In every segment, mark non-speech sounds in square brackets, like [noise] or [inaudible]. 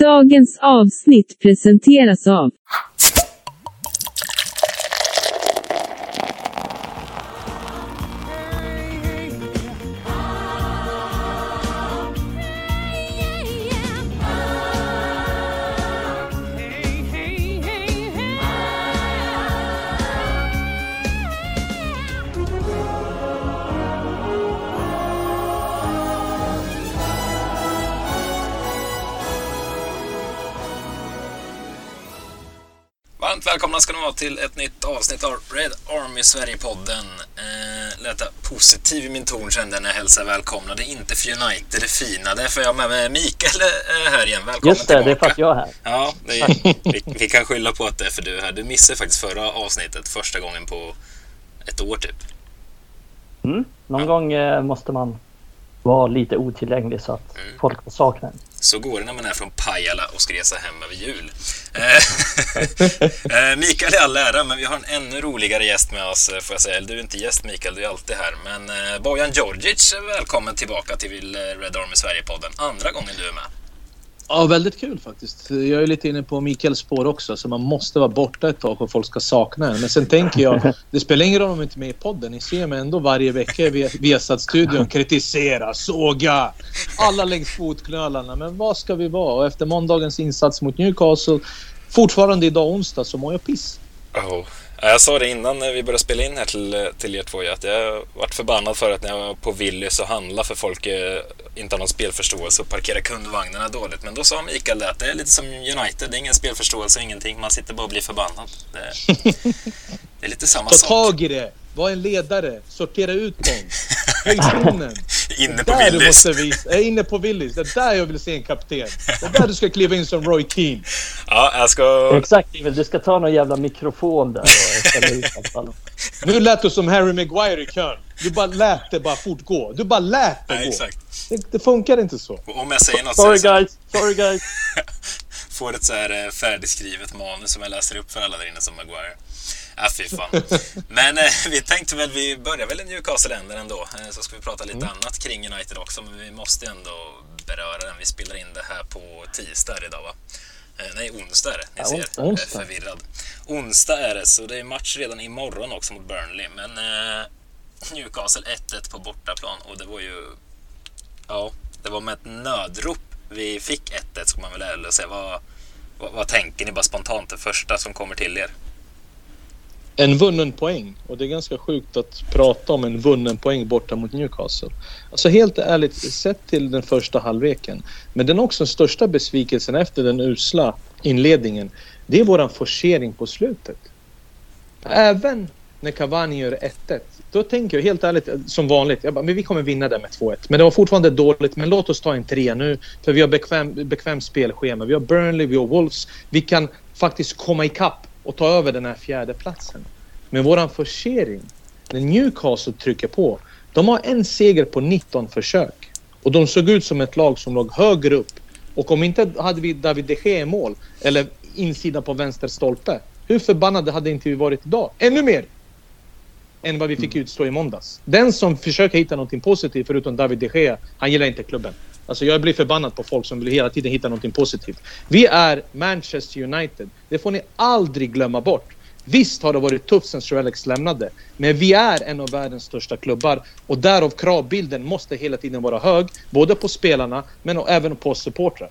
Dagens avsnitt presenteras av välkomna ska ni vara till ett nytt avsnitt av Red Army Sverige-podden. Eh, lät positiv i min ton kände när jag hälsade välkomna. Det är inte för United det fina. Därför är jag med mig Mikael eh, här igen. Välkommen Just det, tillbaka. det är för att jag är här. Ja, är, [laughs] vi, vi kan skylla på att det är för du är här. Du missade faktiskt förra avsnittet första gången på ett år typ. Mm. Någon gång eh, måste man vara lite otillgänglig så att Mm. folk får sakna en. Så går det när man är från Pajala och ska resa hem över jul. Eh, [laughs] eh, Mikael är all ära, men vi har en ännu roligare gäst med oss, eh, får jag säga. Du är inte gäst Mikael, du är alltid här. Men Bojan Djordjic, välkommen tillbaka till Red Army Sverige-podden. Andra gången du är med. Ja, väldigt kul faktiskt. Jag är lite inne på Mikaels spår också, så man måste vara borta ett tag och folk ska sakna en. Men sen tänker jag, [laughs] det spelar ingen roll om jag inte är med i podden. Ni ser mig ändå varje vecka via Viasat-studion kritisera, såga, alla längs fotknölarna. Men vad ska vi vara? Och efter måndagens insats mot Newcastle, fortfarande idag onsdag, så mår jag piss. Oh. Jag sa det innan när vi började spela in här till, till er två att jag varit förbannad för att när jag var på Willys och handla för folk eh, inte har någon spelförståelse och parkerar kundvagnarna dåligt. Men då sa Mikael det att det är lite som United, det är ingen spelförståelse, ingenting. Man sitter bara och blir förbannad. Det, [laughs] det är lite samma Ta sak. tag i det! Var en ledare. Sortera ut dem. [laughs] Höj tonen. [laughs] Inne på där du Willys. måste visa. Jag är inne på Willys. Det är där jag vill se en kapten. Det är där du ska kliva in som Roy Keane. [laughs] Ja, jag ska... Exakt, du ska ta någon jävla mikrofon där och ställa ut. Nu lät du som Harry Maguire i kön. Du bara lät det bara fortgå. Du bara lät det Nej, gå. exakt. Det, det funkar inte så. Om jag säger något Sorry så- guys, sorry guys. får ett så här eh, färdigskrivet manus som jag läser upp för alla där inne som Maguire. Ja, fy fan. Men eh, vi tänkte väl, vi börjar väl i Newcastle-änden ändå. Eh, så ska vi prata lite annat kring United också, men vi måste ju ändå beröra den. Vi spelar in det här på tisdag idag va? Eh, nej, onsdag är det. Ni ser, jag är onsdag. förvirrad. Onsdag är det, så det är match redan imorgon också mot Burnley. Men eh, Newcastle 1-1 på bortaplan och det var ju... Ja, det var med ett nödrop vi fick 1-1 ska man väl ärligt säga. Vad, vad, vad tänker ni bara spontant det första som kommer till er? En vunnen poäng. Och det är ganska sjukt att prata om en vunnen poäng borta mot Newcastle. Alltså helt ärligt, sett till den första halvleken. Men den också största besvikelsen efter den usla inledningen. Det är våran forcering på slutet. Även när Cavani gör 1-1. Då tänker jag helt ärligt, som vanligt, jag bara, men vi kommer vinna det med 2-1. Men det var fortfarande dåligt, men låt oss ta en 3 nu. För vi har bekvämt bekväm spelschema. Vi har Burnley, vi har Wolves. Vi kan faktiskt komma ikapp och ta över den här fjärde platsen. Men våran forcering, när Newcastle trycker på, de har en seger på 19 försök. Och de såg ut som ett lag som låg högre upp. Och om inte hade vi David de Gea i mål, eller insidan på vänster stolpe. Hur förbannade hade inte vi varit idag? Ännu mer! Än vad vi fick utstå i måndags. Den som försöker hitta någonting positivt förutom David de Gea, han gillar inte klubben. Alltså jag blir förbannad på folk som vill hela tiden hitta någonting positivt. Vi är Manchester United. Det får ni aldrig glömma bort. Visst har det varit tufft sen Sir Alex lämnade. Men vi är en av världens största klubbar. Och därav kravbilden måste hela tiden vara hög. Både på spelarna men även på oss supportrar.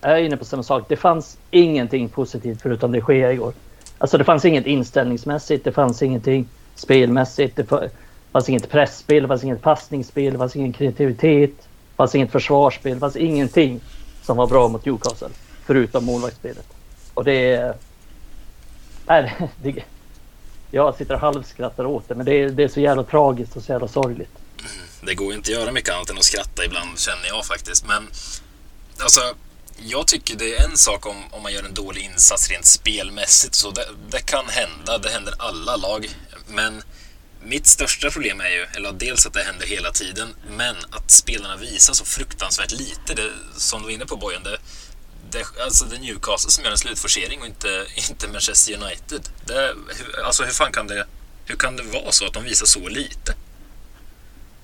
Jag är inne på samma sak. Det fanns ingenting positivt förutom det sker igår. Alltså det fanns inget inställningsmässigt, det fanns ingenting spelmässigt, det fanns inget pressspel, det fanns inget passningsspel, det fanns ingen kreativitet, fanns inget försvarsspel, det fanns ingenting som var bra mot Newcastle. Förutom målvaktsspelet. Och det är... Nej, [laughs] det, jag sitter och halvskrattar åt det, men det är, det är så jävla tragiskt och så jävla sorgligt. Mm, det går inte att göra mycket annat än att skratta ibland känner jag faktiskt. Men alltså, jag tycker det är en sak om, om man gör en dålig insats rent spelmässigt. Så det, det kan hända, det händer alla lag. Men mitt största problem är ju, eller dels att det händer hela tiden, men att spelarna visar så fruktansvärt lite. Det, som du var inne på Bojan, det, det, alltså det är Newcastle som gör en slutforcering och inte, [laughs] inte Manchester United. Det, hur, alltså hur fan kan det, hur kan det vara så att de visar så lite?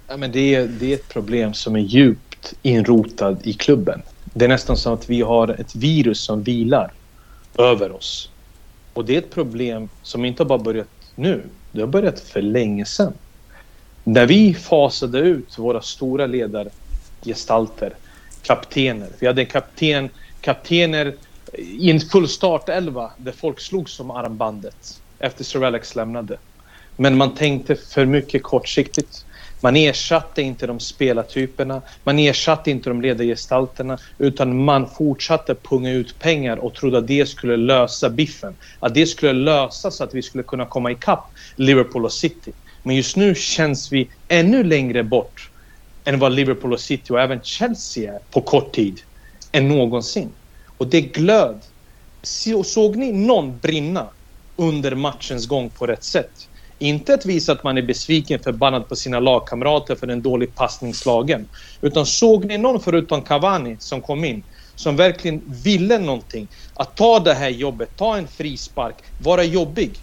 Ja, men det, är, det är ett problem som är djupt inrotad i klubben. Det är nästan som att vi har ett virus som vilar över oss. Och det är ett problem som inte har bara börjat nu. Det har börjat för länge sedan. När vi fasade ut våra stora ledargestalter, kaptener. Vi hade kapten, kaptener i en full startelva där folk slog som armbandet efter Sir Alex lämnade. Men man tänkte för mycket kortsiktigt. Man ersatte inte de spelartyperna, man ersatte inte de ledargestalterna utan man fortsatte punga ut pengar och trodde att det skulle lösa biffen. Att det skulle lösa så att vi skulle kunna komma ikapp Liverpool och City. Men just nu känns vi ännu längre bort än vad Liverpool och City och även Chelsea är på kort tid än någonsin. Och det glöd. Såg ni någon brinna under matchens gång på rätt sätt? Inte att visa att man är besviken, förbannad på sina lagkamrater för en dålig passningslagen. Utan såg ni någon förutom Cavani som kom in som verkligen ville någonting? Att ta det här jobbet, ta en frispark, vara jobbig.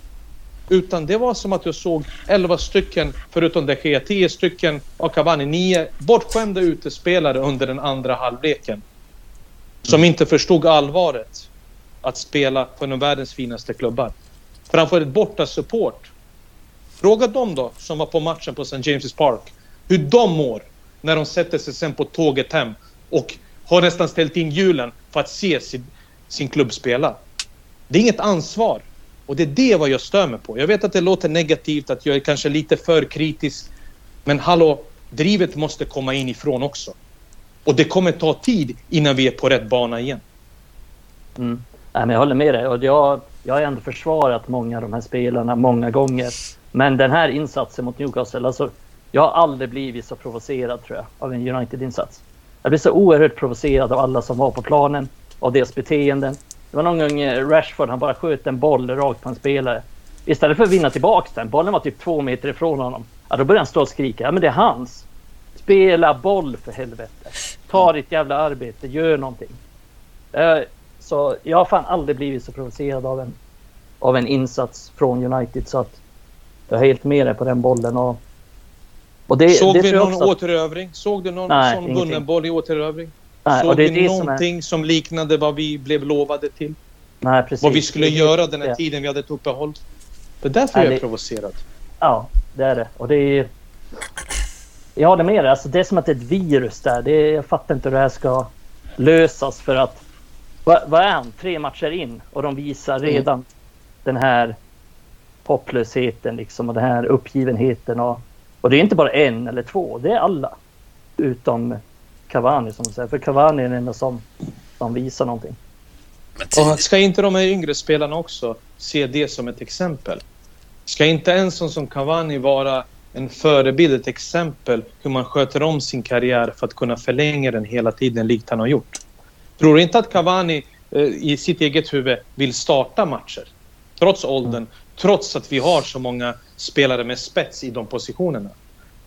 Utan det var som att jag såg 11 stycken, förutom De Gea, 10 stycken av Cavani, 9 bortskämda utespelare under den andra halvleken. Som inte förstod allvaret att spela på en av världens finaste klubbar. Framför ett borta support Fråga dem då, som var på matchen på St. James' Park, hur de mår när de sätter sig sen på tåget hem och har nästan ställt in hjulen för att se sin, sin klubb spela. Det är inget ansvar. Och det är det vad jag stör mig på. Jag vet att det låter negativt, att jag är kanske lite för kritisk. Men hallå, drivet måste komma inifrån också. Och det kommer ta tid innan vi är på rätt bana igen. Mm. Nej, men jag håller med dig. Och jag, jag har ändå försvarat många av de här spelarna många gånger. Men den här insatsen mot Newcastle, alltså, jag har aldrig blivit så provocerad tror jag av en United-insats. Jag blir så oerhört provocerad av alla som var på planen, av deras beteenden. Det var någon gång eh, Rashford, han bara sköt en boll rakt på en spelare. Istället för att vinna tillbaka den, bollen var typ två meter ifrån honom. Ja, då började han stå och skrika, ja men det är hans. Spela boll för helvete. Ta ditt jävla arbete, gör någonting. Eh, så jag har fan aldrig blivit så provocerad av en, av en insats från United så att jag är helt med dig på den bollen. Och, och det, Såg det vi någon också... återövring? Såg du någon Nej, sån vunnen boll i återövring? Nej, Såg vi det någonting som, är... som, liknade vad vi blev lovade till? Nej, precis. Vad vi skulle det, göra den här det. tiden vi hade ett uppehåll? Det är därför Nej, jag är provocerad. Ja, det är det. Och det är... Jag håller med dig. Alltså, det är som att det är ett virus där. Det, jag fattar inte hur det här ska lösas för att... Vad, vad är han? Tre matcher in och de visar mm. redan mm. den här hopplösheten liksom och den här uppgivenheten. Och, och det är inte bara en eller två, det är alla. Utom Cavani som säger. För Cavani är den enda som, som visar någonting. Och ska inte de här yngre spelarna också se det som ett exempel? Ska inte en sån som Cavani vara en förebild, ett exempel hur man sköter om sin karriär för att kunna förlänga den hela tiden likt han har gjort? Tror du inte att Cavani eh, i sitt eget huvud vill starta matcher? Trots åldern, Trots att vi har så många spelare med spets i de positionerna.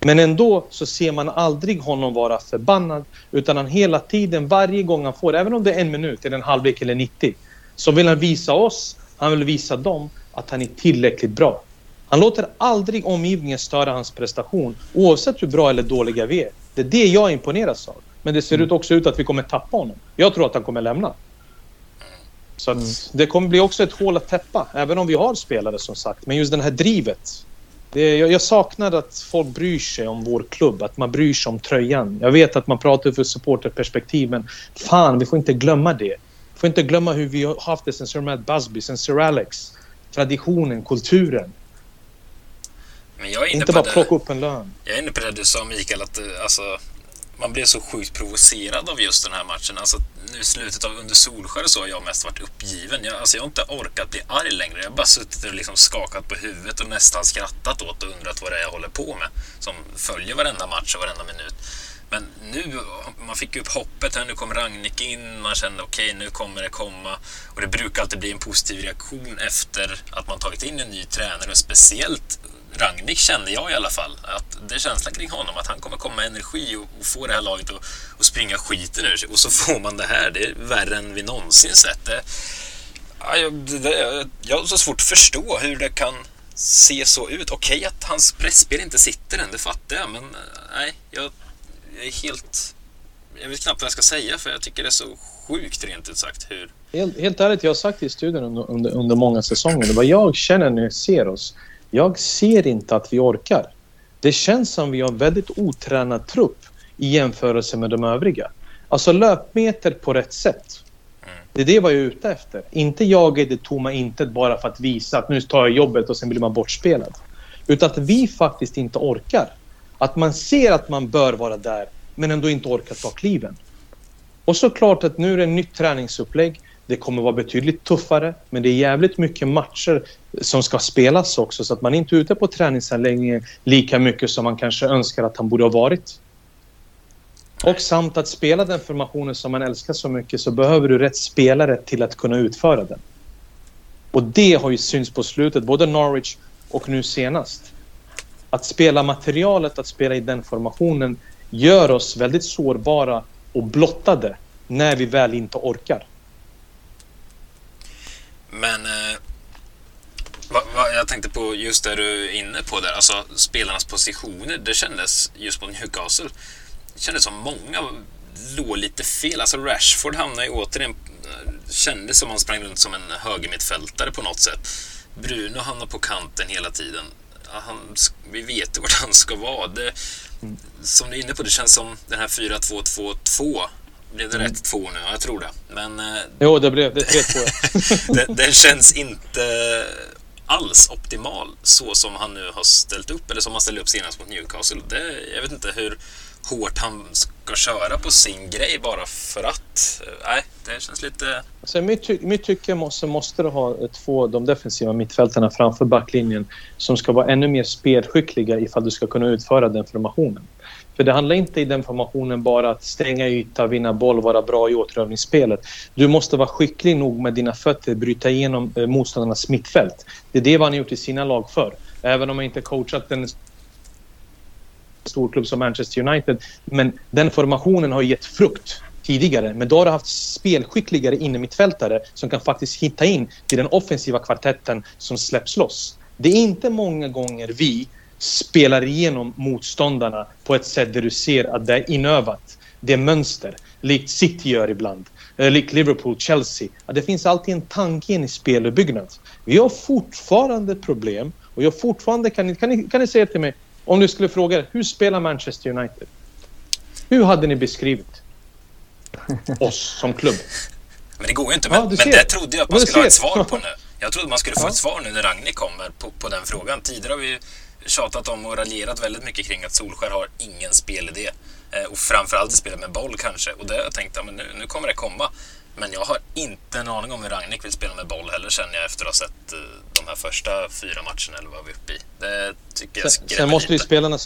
Men ändå så ser man aldrig honom vara förbannad utan han hela tiden, varje gång han får, även om det är en minut eller en halvlek eller 90, så vill han visa oss, han vill visa dem att han är tillräckligt bra. Han låter aldrig omgivningen störa hans prestation oavsett hur bra eller dåliga vi är. Det är det jag imponeras av. Men det ser mm. ut också ut att vi kommer tappa honom. Jag tror att han kommer lämna. Så mm. det kommer bli också ett hål att täppa, även om vi har spelare som sagt. Men just det här drivet. Det, jag, jag saknar att folk bryr sig om vår klubb, att man bryr sig om tröjan. Jag vet att man pratar för supporterperspektiv, men fan, vi får inte glömma det. Vi får inte glömma hur vi har haft det sen Sir Matt Busby, sen Sir Alex. Traditionen, kulturen. Men jag är inne inte på bara plocka upp en lön. Jag är inne på det du sa Mikael, att eh, alltså, man blev så sjukt provocerad av just den här matchen. Alltså, nu i slutet av under Solskär så har jag mest varit uppgiven. Jag, alltså, jag har inte orkat bli arg längre. Jag har bara suttit och liksom skakat på huvudet och nästan skrattat åt och undrat vad det är jag håller på med. Som följer varenda match och varenda minut. Men nu, man fick upp hoppet här, nu kom Ragnik in, man kände okej okay, nu kommer det komma. Och det brukar alltid bli en positiv reaktion efter att man tagit in en ny tränare och speciellt Rangnick kände jag i alla fall. Att det är känslan kring honom att han kommer komma med energi och, och få det här laget att, och springa skiten ur sig. Och så får man det här. Det är värre än vi någonsin sett. Det, jag, det, jag har så svårt att förstå hur det kan se så ut. Okej att hans pressspel inte sitter än, det fattar jag. Men eh, nej, jag, jag är helt... jag vet knappt vad jag ska säga för jag tycker det är så sjukt rent ut sagt hur... Helt, helt ärligt, jag har sagt det i studion under, under, under många säsonger. Vad jag känner när jag ser oss, jag ser inte att vi orkar. Det känns som vi har en väldigt otränad trupp i jämförelse med de övriga. Alltså löpmeter på rätt sätt. Det är det vad jag är ute efter. Inte jaga i det tomma intet bara för att visa att nu tar jag jobbet och sen blir man bortspelad. Utan att vi faktiskt inte orkar. Att man ser att man bör vara där men ändå inte orkar ta kliven. Och såklart att nu är det ett nytt träningsupplägg. Det kommer vara betydligt tuffare men det är jävligt mycket matcher som ska spelas också så att man inte är ute på träningsanläggningen lika mycket som man kanske önskar att han borde ha varit. Och samt att spela den formationen som man älskar så mycket så behöver du rätt spelare till att kunna utföra den. Och det har ju synts på slutet, både Norwich och nu senast. Att spela materialet, att spela i den formationen gör oss väldigt sårbara och blottade när vi väl inte orkar. Men eh, jag tänkte på just det du är inne på där, alltså spelarnas positioner. Det kändes just på Newcastle det kändes som många låg lite fel. Alltså Rashford hamnade ju återigen... Kändes som han sprang runt som en högermittfältare på något sätt. Bruno hamnade på kanten hela tiden. Han, vi vet vart han ska vara. Det, som du är inne på, det känns som den här 4-2-2-2. Blev det mm. rätt två nu? Ja, jag tror det. Men... Eh, jo, det blev det. Helt den, den känns inte alls optimal så som han nu har ställt upp eller som han ställde upp senast mot Newcastle. Det, jag vet inte hur hårt han ska köra på sin grej bara för att. Eh, nej, det känns lite... Alltså, mitt, ty mitt tycke måste, måste du ha eh, två de defensiva mittfältarna framför backlinjen som ska vara ännu mer spelskickliga ifall du ska kunna utföra den formationen. För det handlar inte i den formationen bara att stänga yta, vinna boll, vara bra i återövningsspelet. Du måste vara skicklig nog med dina fötter, bryta igenom eh, motståndarnas mittfält. Det är det man har gjort i sina lag för. Även om man inte coachat en storklubb som Manchester United. Men den formationen har gett frukt tidigare. Men då har du haft spelskickligare innermittfältare som kan faktiskt hitta in till den offensiva kvartetten som släpps loss. Det är inte många gånger vi spelar igenom motståndarna på ett sätt där du ser att det är inövat. Det är mönster, likt City gör ibland. Eh, likt Liverpool, Chelsea. Att det finns alltid en tanke in i speluppbyggnad. Vi har fortfarande problem och jag fortfarande kan, kan, ni, kan ni säga till mig om du skulle fråga hur spelar Manchester United? Hur hade ni beskrivit [laughs] oss som klubb? Men det går ju inte. Men, ja, men det trodde jag att man skulle ha ett svar på nu. [laughs] Jag trodde man skulle få ja. ett svar nu när Ragnhild kommer på, på den frågan. Tidigare har vi tjatat om och raljerat väldigt mycket kring att Solskär har ingen spelidé. Eh, och framförallt spelar med boll kanske. Och det har jag tänkt att ja, nu, nu kommer det komma. Men jag har inte en aning om hur Ragnik vill spela med boll heller känner jag efter att ha sett eh, de här första fyra matcherna eller vad vi är uppe i. Det tycker jag Sen, sen måste ju spelarna...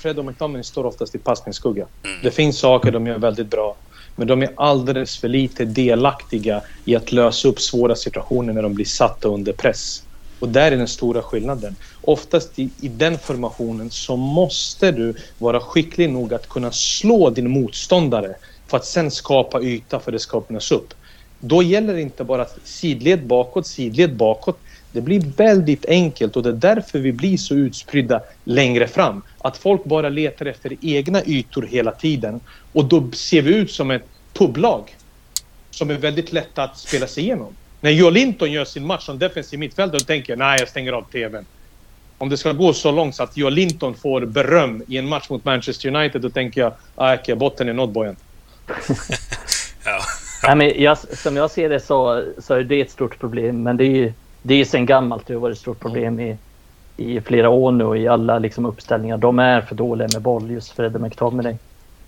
Fred och McTominay står oftast i passningsskugga. Mm. Det finns saker de gör väldigt bra. Men de är alldeles för lite delaktiga i att lösa upp svåra situationer när de blir satta under press. Och där är den stora skillnaden. Oftast i, i den formationen så måste du vara skicklig nog att kunna slå din motståndare för att sen skapa yta för att det ska öppnas upp. Då gäller det inte bara att sidled bakåt, sidled bakåt. Det blir väldigt enkelt och det är därför vi blir så utspridda längre fram. Att folk bara letar efter egna ytor hela tiden och då ser vi ut som ett publag som är väldigt lätta att spela sig igenom. När Joe Linton gör sin match som defensiv mittfältare då tänker jag nej, jag stänger av TVn. Om det ska gå så långt så att Joe Linton får beröm i en match mot Manchester United då tänker jag, ah, okay, botten är nådd bojen. [laughs] ja. Nej, men jag, som jag ser det så, så är det ett stort problem. Men det är ju det är sen gammalt. Det har varit ett stort problem i, i flera år nu i alla liksom, uppställningar. De är för dåliga med boll, just Fred och McTominay.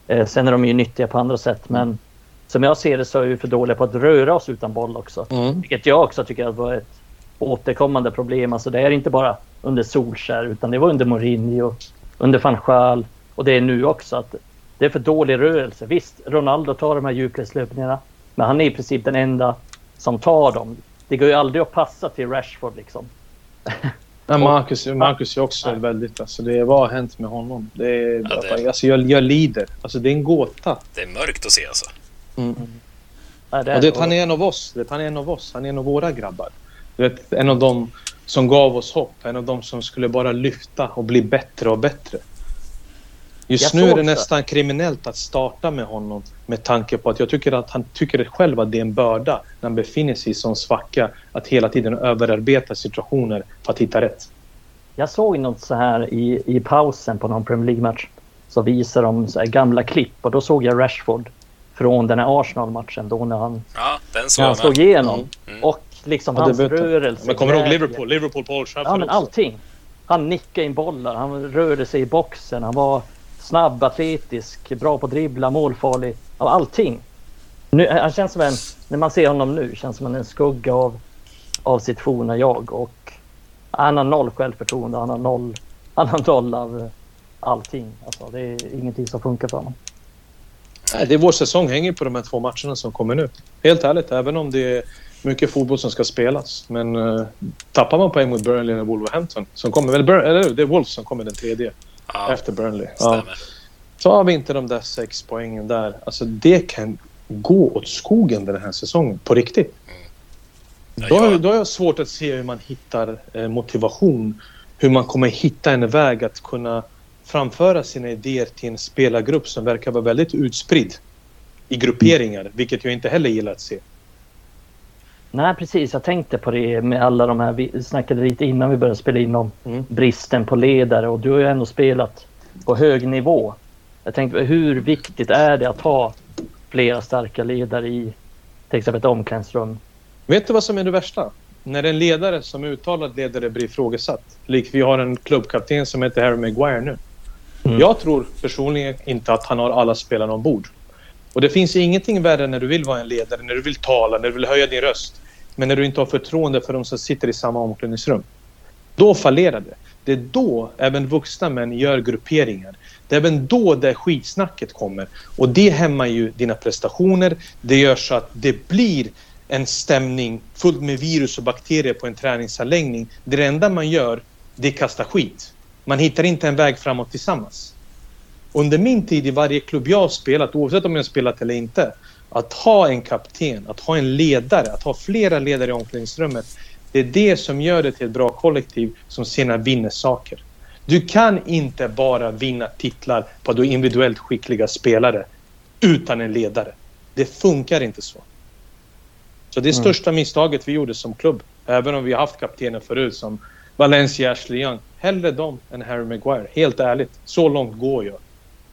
Eh, sen är de ju nyttiga på andra sätt. Men som jag ser det så är vi för dåliga på att röra oss utan boll också. Mm. Vilket jag också tycker var ett återkommande problem. Alltså det är inte bara under Solskär utan det var under Mourinho, under van Schaal och det är nu också. att det är för dålig rörelse. Visst, Ronaldo tar de här djupledslöpningarna. Men han är i princip den enda som tar dem. Det går ju aldrig att passa till Rashford liksom. [laughs] Ja, Marcus, Marcus är också ja. väldigt... Alltså det, vad har hänt med honom? Det är, ja, det... Alltså jag, jag lider. Alltså det är en gåta. Det är mörkt att se alltså. Mm. Ja, det är, och det, han är en av oss. Det, han är en av oss. Han är en av våra grabbar. Vet, en av dem som gav oss hopp. En av dem som skulle bara lyfta och bli bättre och bättre. Just Jag nu är det nästan kriminellt att starta med honom med tanke på att jag tycker att han tycker själv att det är en börda när han befinner sig i sån svacka att hela tiden överarbeta situationer för att hitta rätt. Jag såg något så här i, i pausen på någon Premier League-match. Så visar de så här gamla klipp och då såg jag Rashford från den här Arsenal-matchen då när han, Ja, den när såg han slog igenom. Mm. Och liksom Ja, hans rörelse. Men kommer du ihåg. Liverpool? Liverpool på Old Trafford Ja men också. allting. Han nickade in bollar, han rörde sig i boxen, han var snabb, atletisk, bra på att dribbla, målfarlig. Ja, Allting. Nu, han känns som en, när man ser honom nu, känns som en skugga av, av sitt forna jag. Och han har noll självförtroende, han har noll, han har noll av eh, allting. Alltså, det är ingenting som funkar för honom. Nej, det är vår säsong hänger på de här två matcherna som kommer nu. Helt ärligt, även om det är mycket fotboll som ska spelas. Men uh, tappar man poäng mot Burnley eller Wolverhampton, som kommer, eller, eller det är Wolves som kommer den tredje Ja, efter Burnley. Ja. Så har vi inte de där sex poängen där. Alltså det kan gå åt skogen den här säsongen, på riktigt. Ja, Då, då har jag svårt att se hur man hittar eh, motivation. Hur man kommer hitta en väg att kunna framföra sina idéer till en spelargrupp som verkar vara väldigt utspridd i grupperingar, vilket jag inte heller gillar att se. Nej precis, jag tänkte på det med alla de här, vi snackade lite innan vi började spela in om Mm. bristen på ledare och du har ju ändå spelat på hög nivå. Jag tänkte hur viktigt är det att ha flera starka ledare i till exempel ett omklädningsrum? Vet du vad som är det värsta? När en ledare som uttalad ledare blir ifrågasatt. Likt vi har en klubbkapten som heter Harry Maguire nu. Mm. Jag tror personligen inte att han har alla spelarna ombord. Och det finns ingenting värre när du vill vara en ledare, när du vill tala, när du vill höja din röst. Men när du inte har förtroende för de som sitter i samma omklädningsrum. Då fallerar det. Det är då även vuxna män gör grupperingar. Det är även då det skitsnacket kommer. Och det hämmar ju dina prestationer. Det gör så att det blir en stämning fullt med virus och bakterier på en träningsanläggning. Det enda man gör, det är kasta skit. Man hittar inte en väg framåt tillsammans. Under min tid i varje klubb jag har spelat, oavsett om jag har spelat eller inte, att ha en kapten, att ha en ledare, att ha flera ledare i omklädningsrummet. Det är det som gör det till ett bra kollektiv som sedan vinner saker. Du kan inte bara vinna titlar på att du är individuellt skickliga spelare utan en ledare. Det funkar inte så. Så det Mm. största misstaget vi gjorde som klubb. Även om vi har haft kaptener förut som Valencia, Ashley Young. Hellre dem än Harry Maguire. Helt ärligt. Så långt går jag.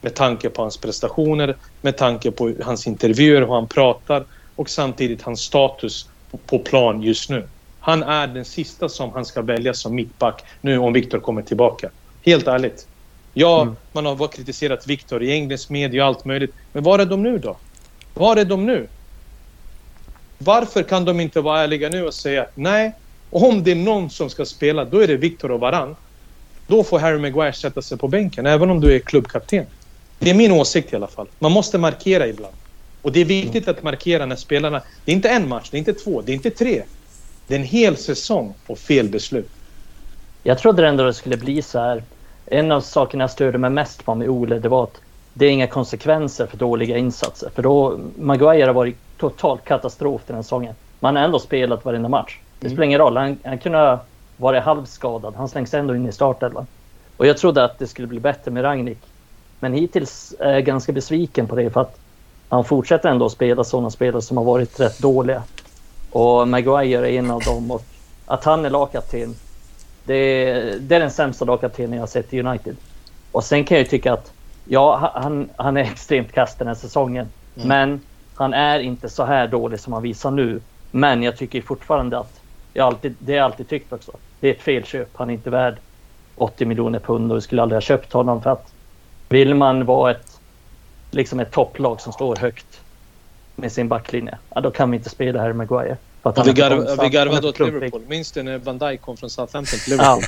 Med tanke på hans prestationer, med tanke på hans intervjuer, hur han pratar och samtidigt hans status på, plan just nu. Han är den sista som han ska välja som mittback nu om Victor kommer tillbaka. Helt ärligt. Ja, Mm. man har kritiserat Victor i engelsk media och allt möjligt. Men var är de nu då? Var är de nu? Varför kan de inte vara ärliga nu och säga nej, om det är någon som ska spela, då är det Victor och Varann. Då får Harry Maguire sätta sig på bänken, även om du är klubbkapten. Det är min åsikt i alla fall. Man måste markera ibland. Och det är viktigt att markera när spelarna... Det är inte en match, det är inte två, det är inte tre. Det är en hel säsong på fel beslut. Jag trodde ändå det skulle bli så här. En av sakerna jag störde mig mest på med Ole, det var att det är inga konsekvenser för dåliga insatser. För då, Maguire har varit totalt katastrof den här säsongen. Man har ändå spelat varenda match. Det spelar ingen roll. Han, han kunde ha varit halvskadad. Han slängs ändå in i startelvan. Och jag trodde att det skulle bli bättre med Ragnik. Men hittills är jag ganska besviken på det för att han fortsätter ändå att spela sådana spelare som har varit rätt dåliga. Och Maguire är en av dem. Och att han är lagkapten, det det är den sämsta lagkaptenen jag har sett i United. Och sen kan jag ju tycka att ja, han, han är [laughs] extremt kass den här säsongen. Mm. Men han är inte så här dålig som han visar nu. Men jag tycker fortfarande att, jag alltid, det har jag alltid tyckt också, det är ett felköp. Han är inte värd 80 miljoner pund och vi skulle aldrig ha köpt honom för att vill man vara ett, liksom ett topplag som står högt med sin backlinje, ja, då kan vi inte spela Harry Maguire. För att vi, garv, vi garvade åt. Liverpool. Minns du när Van Dijk kom från Southampton till Liverpool?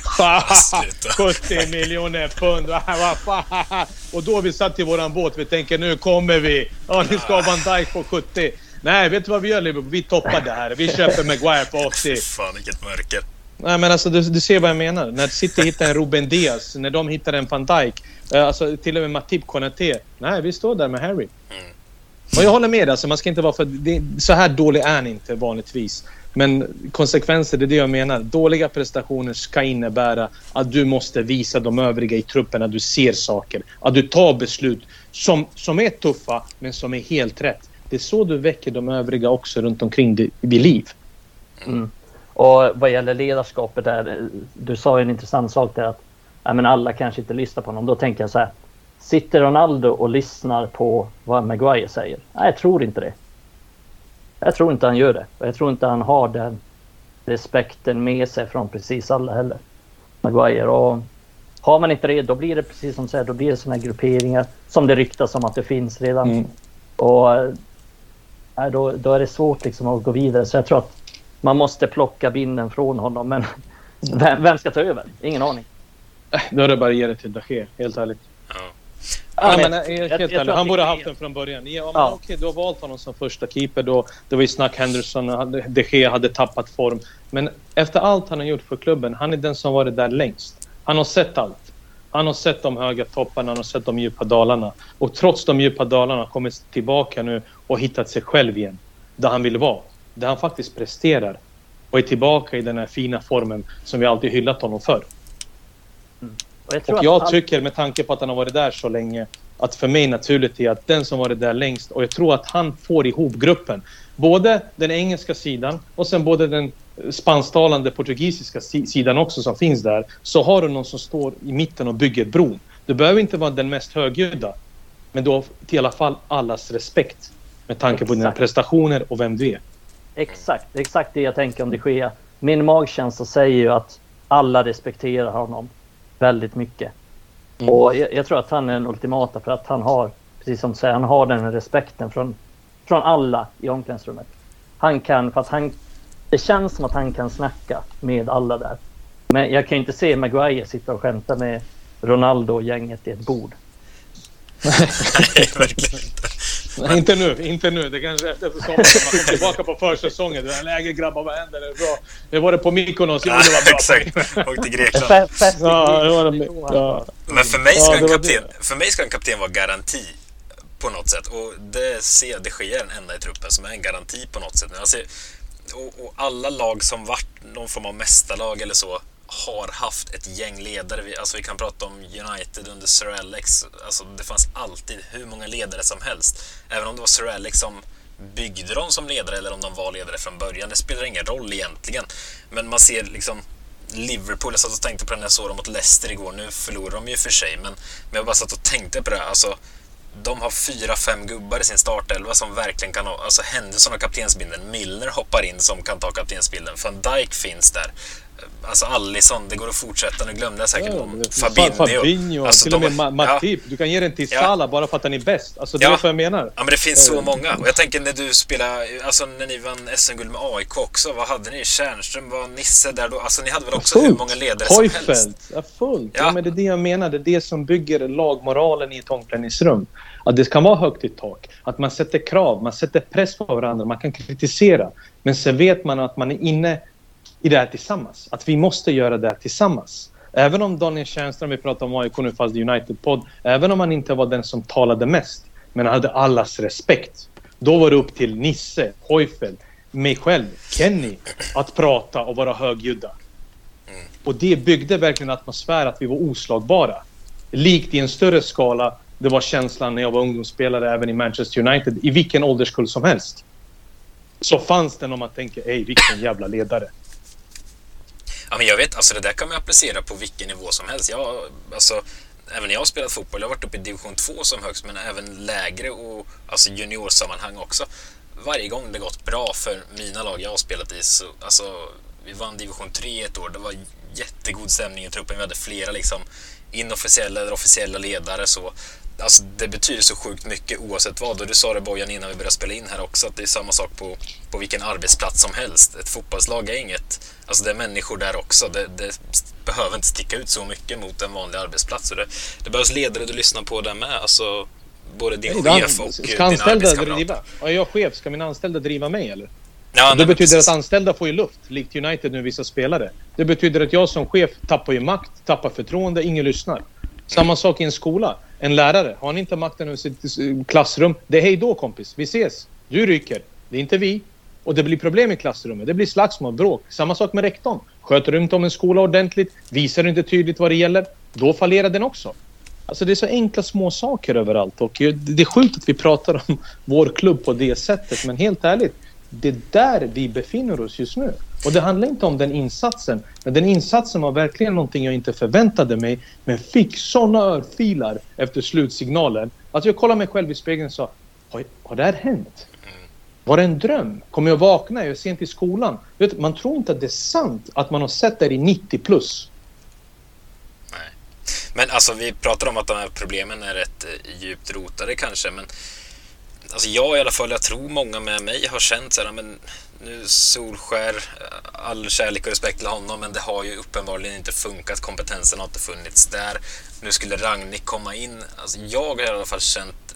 Sluta. 70 miljoner pund. [laughs] Och då vi satt i våran båt. Vi tänker nu kommer vi. Ja, ni ska ha Van Dijk på 70. Nej, vet du vad vi gör Liverpool? Vi toppar det här. Vi köper Maguire på 80. Fan vilket mörker. Nej, men alltså du, du ser vad jag menar. När City hittar en Ruben Diaz, när de hittar en Van Dijk, Eh, alltså till och med Matip Konaté. Nej, vi står där med Harry. Mm. Och jag håller med dig, alltså, man ska inte vara för... Det, så här dålig är han inte vanligtvis. Men konsekvenser, det är det jag menar. Dåliga prestationer ska innebära att du måste visa de övriga i truppen att du ser saker. Att du tar beslut som, som är tuffa, men som är helt rätt. Det är så du väcker de övriga också runt omkring dig vid liv. Mm. Och vad gäller ledarskapet där, du sa ju en intressant sak där att ja, men alla kanske inte lyssnar på honom. Då tänker jag så här. Sitter Ronaldo och lyssnar på vad Maguire säger? Nej, jag tror inte det. Jag tror inte han gör det. Jag tror inte han har den respekten med sig från precis alla heller. Maguire. Och har man inte det, då blir det precis som du säger, då blir det sådana här grupperingar som det ryktas om att det finns redan. Mm. Och äh, då, då är det svårt liksom att gå vidare. Så jag tror att man måste plocka binden från honom. Men [laughs] vem, vem ska ta över? Ingen aning. Då är det bara att ge det till Daché, helt ärligt. Ja. Ja, men men, eh, helt jag- jag ärligt, han borde ha haft den från början. Ja, men Ja. okej, du har valt honom som första keeper. Då, det var ju snack Henderson, de Gea hade tappat form. Men efter allt han har gjort för klubben, han är den som varit där längst. Han har sett allt. Han har sett de höga topparna, han har sett de djupa dalarna. Och trots de djupa dalarna har kommit tillbaka nu och hittat sig själv igen. Där han vill vara. Där han faktiskt presterar. Och är tillbaka i den här fina formen som vi alltid hyllat honom för. Och jag Och jag all- tycker med tanke på att han har varit där så länge att för mig naturligt är att den som varit där längst och jag tror att han får ihop gruppen. Både den engelska sidan och sen både den spansktalande portugisiska si- sidan också som finns där. Så har du någon som står i mitten och bygger bron. Du behöver inte vara den mest högljudda. Men du har i alla fall allas respekt. Med tanke på dina Exakt. prestationer och vem du är. Exakt, exakt det jag tänker om det sker. Min magkänsla säger ju att alla respekterar honom väldigt mycket. Mm. Och jag, jag tror att han är den ultimata för att han har, precis som du säger, han har den respekten från, från alla i omklädningsrummet. Han kan, för att han, det känns som att han kan snacka med alla där. Men jag kan ju inte se Maguire sitta och skämta med Ronaldo och gänget i ett bord. [laughs] Nej, verkligen inte. Nej, inte nu, inte nu. Det kanske är efter sommaren. Man kommer tillbaka på försäsongen. Det är läge grabbar, vad händer? Det är bra. Det var det på Mykonos. Ja, det var bra. exakt. Åkte till Grekland. Ja, det var det. Ja. Men för mig, Ja, ska det en var kapten, det. för mig ska en kapten vara garanti på något sätt. Och det ser jag, det sker den enda i truppen som är en garanti på något sätt. nu. Alltså, och, och alla lag som varit någon form av mästarlag eller så har haft ett gäng ledare. Vi, alltså vi kan prata om United under Sir Alex. Alltså det fanns alltid hur många ledare som helst. Även om det var Sir Alex som byggde dem som ledare eller om de var ledare från början. Det spelar ingen roll egentligen. Men man ser liksom Liverpool, jag satt och tänkte på den när jag såg dem mot Leicester igår. Nu förlorade de ju för sig, men, men jag bara satt och tänkte på det. här. Alltså, de har fyra, fem gubbar i sin startelva som verkligen kan ha... Alltså Henderson har kaptensbilden, Milner hoppar in som kan ta kaptensbilden, van Dijk finns där. Alltså Allison, det går att fortsätta. Nu glömde jag säkert Ja, om det- Fabinho. Fabinho Alltså, till och de- med Ma- ja. Matip. Du kan ge den till Ja. Salah bara för att han är bäst. Alltså, det Ja. är vad jag menar. Ja men det finns så Eh, många. Och jag tänker när du spelar, alltså när ni vann SM-guld med AIK också, vad hade ni? Tjärnström, var Nisse där då? Alltså ni hade väl också hur många ledare som helst? Heufeld. Ja, fullt. Ja. Ja. men det är det jag menar. Det är det som bygger lagmoralen i ett omklädningsrum. Att det kan vara högt i tak. Att man sätter krav, man sätter press på varandra, man kan kritisera. Men sen vet man att man är inne i det här tillsammans. Att vi måste göra det här tillsammans. Även om Daniel Tjärnström, vi pratar om AIK nu fast United-podd. Även om han inte var den som talade mest. Men han hade allas respekt. Då var det upp till Nisse, Heufeld, mig själv, Kenny att prata och vara högljudda. Och det byggde verkligen en atmosfär att vi var oslagbara. Likt i en större skala, det var känslan när jag var ungdomsspelare även i Manchester United, i vilken ålderskull som helst. Så fanns det när man tänker, ej vilken jävla ledare. Ja, men jag vet, alltså det där kan man applicera på vilken nivå som helst. Jag, alltså, även när jag har spelat fotboll, jag har varit uppe i division 2 som högst, men även lägre och alltså juniorsammanhang också. Varje gång det gått bra för mina lag jag har spelat i, så, alltså, vi vann division 3 ett år, det var jättegod stämning i truppen. Vi hade flera liksom inofficiella eller officiella ledare. Så, alltså, det betyder så sjukt mycket oavsett vad. Och du sa det Bojan innan vi började spela in här också, att det är samma sak på, på vilken arbetsplats som helst. Ett fotbollslag är inget, alltså det är människor där också. Det, det behöver inte sticka ut så mycket mot en vanlig arbetsplats. Så det, det behövs ledare du lyssnar på där med. Alltså, både din chef och ska din anställda arbetskamrat. driva? Är jag chef, ska mina anställda driva mig eller? Ja, det nej, betyder precis. att anställda får ju luft, likt United nu vissa spelare. Det betyder att jag som chef tappar ju makt, tappar förtroende, ingen lyssnar. Samma sak i en skola. En lärare, har han inte makten över sitt eh, klassrum, det är hej då kompis, vi ses. Du ryker, det är inte vi. och det blir problem i klassrummet. Det blir slagsmål, bråk. Samma sak med rektorn. Sköter du inte om en skola ordentligt, visar du inte tydligt vad det gäller, då fallerar den också. Alltså det är så enkla små saker överallt och eh, det är sjukt att vi pratar om [laughs] vår klubb på det sättet men helt ärligt, det är där vi befinner oss just nu. Och det handlar inte om den insatsen. Men den insatsen var verkligen någonting jag inte förväntade mig men fick såna örfilar efter slutsignalen att jag kollade mig själv i spegeln och sa har, har det här hänt? Var det en dröm? Kommer jag vakna? Är jag sent i skolan? Vet, man tror inte att det är sant att man har sett det i 90 plus. Nej. Men alltså vi pratar om att de här problemen är rätt eh, djupt rotade kanske, men alltså jag i alla fall, jag tror många med mig har känt så här, men nu Solskär, all kärlek och respekt till honom, men det har ju uppenbarligen inte funkat. Kompetensen har inte funnits där. Nu skulle Ragnik komma in. Alltså jag har i alla fall känt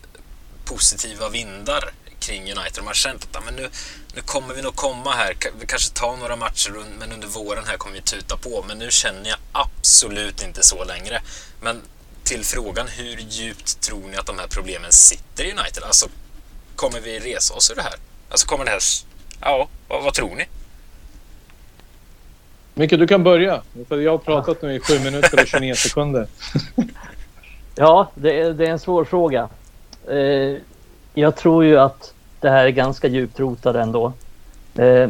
positiva vindar kring United. De har känt att men nu, nu kommer vi nog komma här. Vi kanske tar några matcher, men under våren här kommer vi tuta på. Men nu känner jag absolut inte så längre. Men till frågan, hur djupt tror ni att de här problemen sitter i United? Alltså, kommer vi resa oss ur det här? Alltså, kommer det här... Ja, vad, vad tror ni? Micke, du kan börja. För jag har pratat nu i sju minuter och 29 sekunder. [laughs] ja, det är, det är en svår fråga. Eh, jag tror ju att det här är ganska djupt rotat ändå. Eh,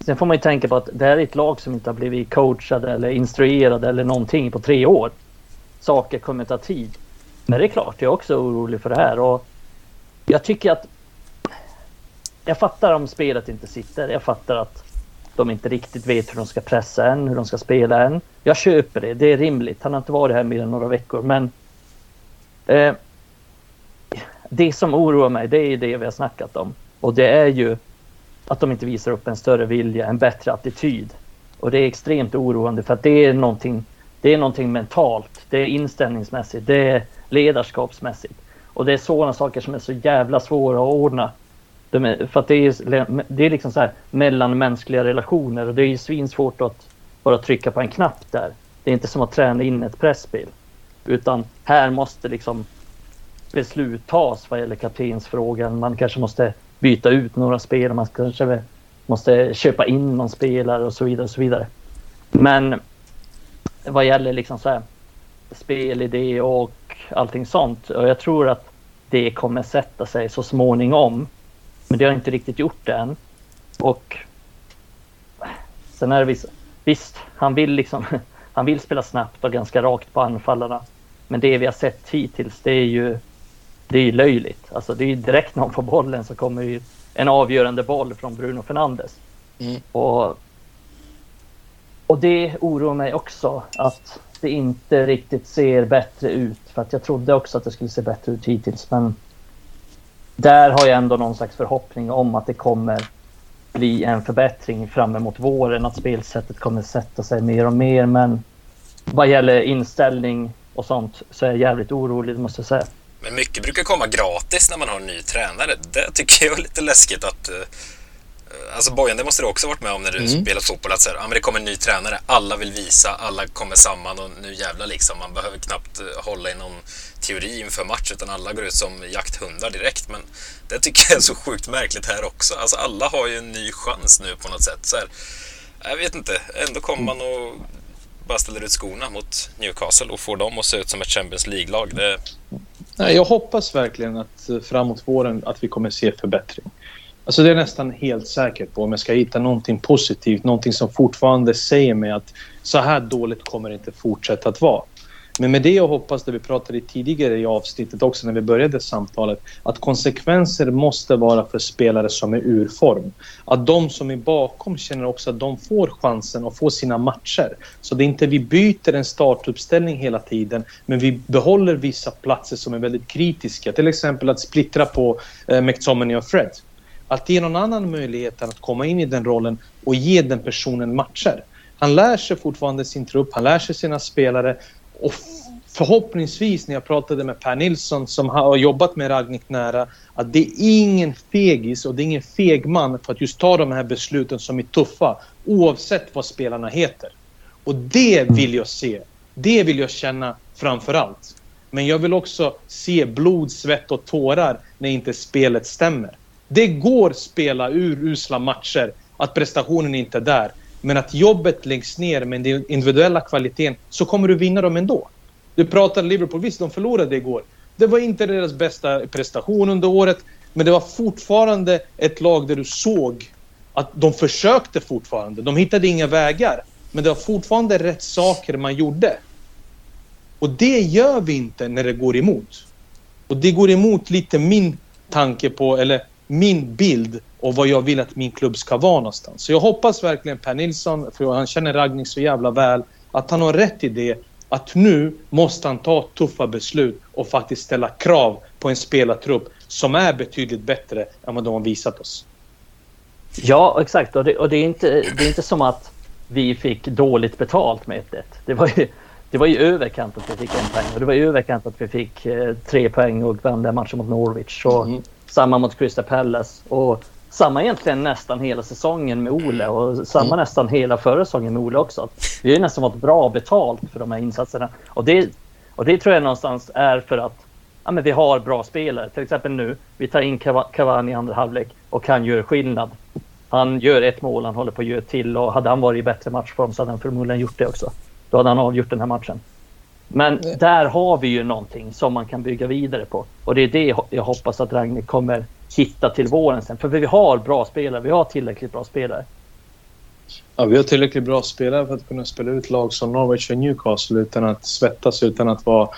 sen får man ju tänka på att det här är ett lag som inte har blivit coachade eller instruerade eller någonting på tre år. Saker kommer ta tid. Men det är klart, jag är också orolig för det här. Och jag tycker att... Jag fattar om spelet inte sitter. Jag fattar att de inte riktigt vet hur de ska pressa en, hur de ska spela en. Jag köper det, det är rimligt. Han har inte varit här mer än några veckor, men... Eh, det som oroar mig, det är det vi har snackat om. Och det är ju att de inte visar upp en större vilja, en bättre attityd. Och det är extremt oroande för att det är någonting, det är någonting mentalt, det är inställningsmässigt, det är ledarskapsmässigt. Och det är sådana saker som är så jävla svåra att ordna. De är, för att det är, det är liksom så här mellanmänskliga relationer och det är ju svinsvårt att bara trycka på en knapp där. Det är inte som att träna in ett pressspel. Utan här måste liksom beslut tas vad gäller kaptensfrågan. Man kanske måste byta ut några spelare, man kanske måste köpa in någon spelare och så vidare. Och så vidare. Men vad gäller liksom så här, spelidé och allting sånt. Och jag tror att det kommer sätta sig så småningom. Men det har inte riktigt gjort det än. Och sen är det visst, visst han vill liksom [laughs] han vill spela snabbt och ganska rakt på anfallarna. Men det vi har sett hittills det är ju det är löjligt. Alltså det är direkt han får bollen så kommer ju en avgörande boll från Bruno Fernandes. Mm. Och, och det oroar mig också att det inte riktigt ser bättre ut. För att jag trodde också att det skulle se bättre ut hittills. Men där har jag ändå någon slags förhoppning om att det kommer bli en förbättring fram emot våren. Att spelsättet kommer sätta sig mer och mer. Men vad gäller inställning och sånt så är jag jävligt orolig måste jag säga. Men mycket brukar komma gratis när man har en ny tränare. Det tycker jag är lite läskigt att... Eh, Alltså Bojan, det måste du också varit med om när du mm. spelat fotboll. Att så här, ja, men det kommer en ny tränare, alla vill visa, alla kommer samman och nu jävlar liksom. Man behöver knappt uh, hålla i någon teori inför match utan alla går ut som jakthundar direkt. Men det tycker jag är så sjukt märkligt här också. Alltså alla har ju en ny chans nu på något sätt. Så här, jag vet inte, ändå kommer man och bara ställer ut skorna mot Newcastle och får dem att se ut som ett Champions League-lag. Det, Nej, jag hoppas verkligen att eh, framåt våren att vi kommer se förbättring. Alltså det är jag nästan helt säker på om jag ska hitta någonting positivt, någonting som fortfarande säger mig att så här dåligt kommer det inte fortsätta att vara. Men med det jag hoppas, det vi pratade tidigare i avsnittet också när vi började samtalet, att konsekvenser måste vara för spelare som är ur form. Att de som är bakom känner också att de får chansen att få sina matcher. Så det är inte vi byter en startuppställning hela tiden, men vi behåller vissa platser som är väldigt kritiska. Till exempel att splittra på eh, McTominay och Fred. Att ge någon annan möjligheten att komma in i den rollen och ge den personen matcher. Han lär sig fortfarande sin trupp, han lär sig sina spelare och förhoppningsvis när jag pratade med Per Nilsson som har jobbat med Ragnik nära att det är ingen fegis och det är ingen feg man för att just ta de här besluten som är tuffa oavsett vad spelarna heter. Och det vill jag se. Det vill jag känna framför allt. Men jag vill också se blod, svett och tårar när inte spelet stämmer. Det går att spela ur usla matcher, att prestationen inte är där. Men att jobbet läggs ner med den individuella kvaliteten så kommer du vinna dem ändå. Du pratar Liverpool, visst de förlorade igår. Det var inte deras bästa prestation under året. Men det var fortfarande ett lag där du såg att de försökte fortfarande. De hittade inga vägar. Men det var fortfarande rätt saker man gjorde. Och det gör vi inte när det går emot. Och det går emot lite min tanke på, eller min bild och vad jag vill att min klubb ska vara någonstans. Så jag hoppas verkligen Per Nilsson, för han känner Ragnik så jävla väl, att han har rätt i det. Att nu måste han ta tuffa beslut och faktiskt ställa krav på en spelartrupp som är betydligt bättre än vad de har visat oss. Ja, exakt. Och det, och det, är, inte, det är inte som att vi fick dåligt betalt med 1 Det var ju, det var ju överkant att vi fick en poäng och det var ju överkant att vi fick eh, tre poäng och vann den matchen mot Norwich. Och mm. Samma mot Crystal Palace. Och samma egentligen nästan hela säsongen med Ole och samma mm. nästan hela förra säsongen med Ole också. Vi har ju nästan fått bra betalt för de här insatserna. Och det, och det tror jag någonstans är för att ja, men vi har bra spelare. Till exempel nu, vi tar in Cavani i andra halvlek och han gör skillnad. Han gör ett mål, han håller på att göra till och hade han varit i bättre matchform så hade han förmodligen gjort det också. Då hade han avgjort den här matchen. Men där har vi ju någonting som man kan bygga vidare på. Och det är det jag hoppas att Ragnhild kommer hitta till våren sen. För vi har bra spelare, vi har tillräckligt bra spelare. Ja, vi har tillräckligt bra spelare för att kunna spela ut lag som Norwich och Newcastle utan att svettas, utan att vara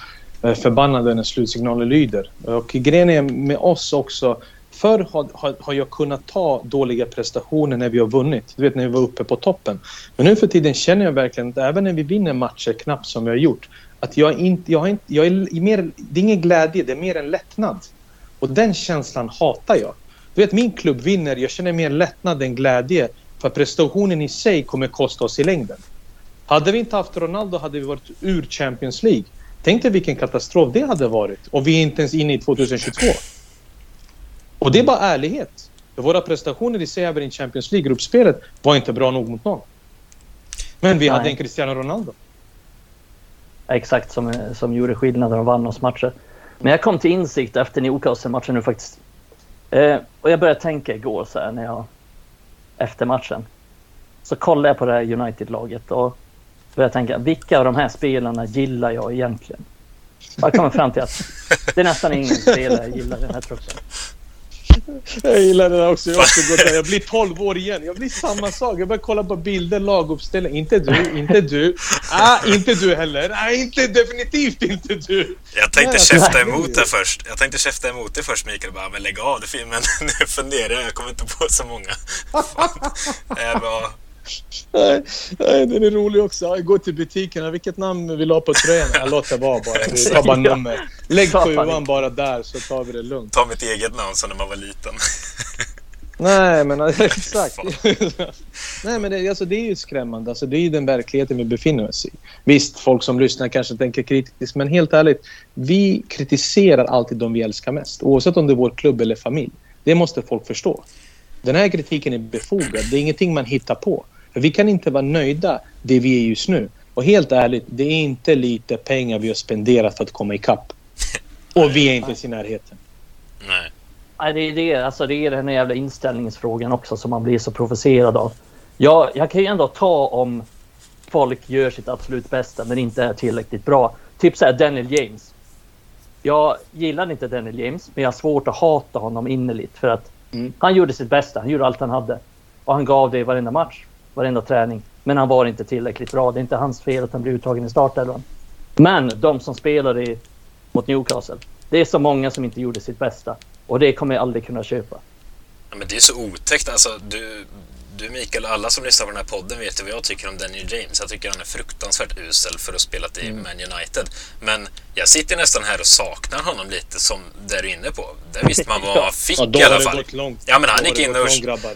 eh, förbannade när slutsignalen lyder. Och grejen är med oss också, Förr har, har, har, jag kunnat ta dåliga prestationer när vi har vunnit. Du vet när vi var uppe på toppen. Men nu för tiden känner jag verkligen att även när vi vinner matcher knappt som vi har gjort. Att jag inte, jag har inte, jag är mer, det är ingen glädje, det är mer en lättnad. Och den känslan hatar jag. Du vet min klubb vinner, jag känner mer lättnad än glädje. För prestationen i sig kommer kosta oss i längden. Hade vi inte haft Ronaldo hade vi varit ur Champions League. Tänk dig vilken katastrof det hade varit. Och vi är inte ens inne i 2022. Och det är bara ärlighet. Våra prestationer i sig även i Champions League-gruppspelet var inte bra nog mot någon. Men vi Nej. hade en Cristiano Ronaldo. Exakt som, som gjorde skillnaden och vann oss matcher. Men jag kom till insikt efter Newcastle-matchen nu faktiskt. Eh, och jag började tänka igår så här när jag... Efter matchen. Så kollade jag på det här United-laget och började tänka vilka av de här spelarna gillar jag egentligen? Jag kommer fram till att det är nästan ingen spelare jag gillar i den här truppen. Jag gillar det där också. Jag, också gått där. jag blir [laughs] 12 år igen. Jag blir samma sak. Jag börjar kolla på bilder, laguppställning. Inte du, inte du. Ah, inte du heller. Ah, inte, definitivt inte du. Jag tänkte käfta emot det först. Jag tänkte käfta emot det först Mikael. Bara, men lägg av det Men [laughs] nu funderar jag. Jag kommer inte på så många. [laughs] jag bara, Nej, nej, den är rolig också. Gå till butiken. Vilket namn vill du ha på tröjan? Jag låter vara bara. Vi tar bara nummer. Lägg sjuan bara där så tar vi det lugnt. Ta mitt eget namn som när man var liten. [laughs] Nej, men [laughs] exakt. Nej, men det, alltså, det är ju skrämmande. Alltså, det är ju den verkligheten vi befinner oss i. Visst, folk som lyssnar kanske tänker kritiskt, men helt ärligt. Vi kritiserar alltid de vi älskar mest, oavsett om det är vår klubb eller familj. Det måste folk förstå. Den här kritiken är befogad. Det är ingenting man hittar på. För vi kan inte vara nöjda det vi är just nu. Och helt ärligt, det är inte lite pengar vi har spenderat för att komma ikapp. [laughs] Och vi är inte ens i närheten. Nej. Nej, det är det. Alltså, det är den här jävla inställningsfrågan också som man blir så provocerad av. Jag, jag kan ju ändå ta om folk gör sitt absolut bästa men inte är tillräckligt bra. Typ såhär Daniel James. Jag gillar inte Daniel James, men jag har svårt att hata honom innerligt för att mm. han gjorde sitt bästa. Han gjorde allt han hade. Och han gav det i varenda match varenda träning. Men han var inte tillräckligt bra. Det är inte hans fel att han blev uttagen i startelvan. Men de som spelade mot Newcastle. Det är så många som inte gjorde sitt bästa. Och det kommer jag aldrig kunna köpa. Men det är så otäckt. Alltså, du, du Mikael, alla som lyssnar på den här podden vet ju vad jag tycker om Daniel James. Jag tycker han är fruktansvärt usel för att spela i mm. Man United. Men jag sitter nästan här och saknar honom lite som där du är inne på. Där visste man vad [laughs] man fick ja, i alla fall. Ja, men han gick, in och,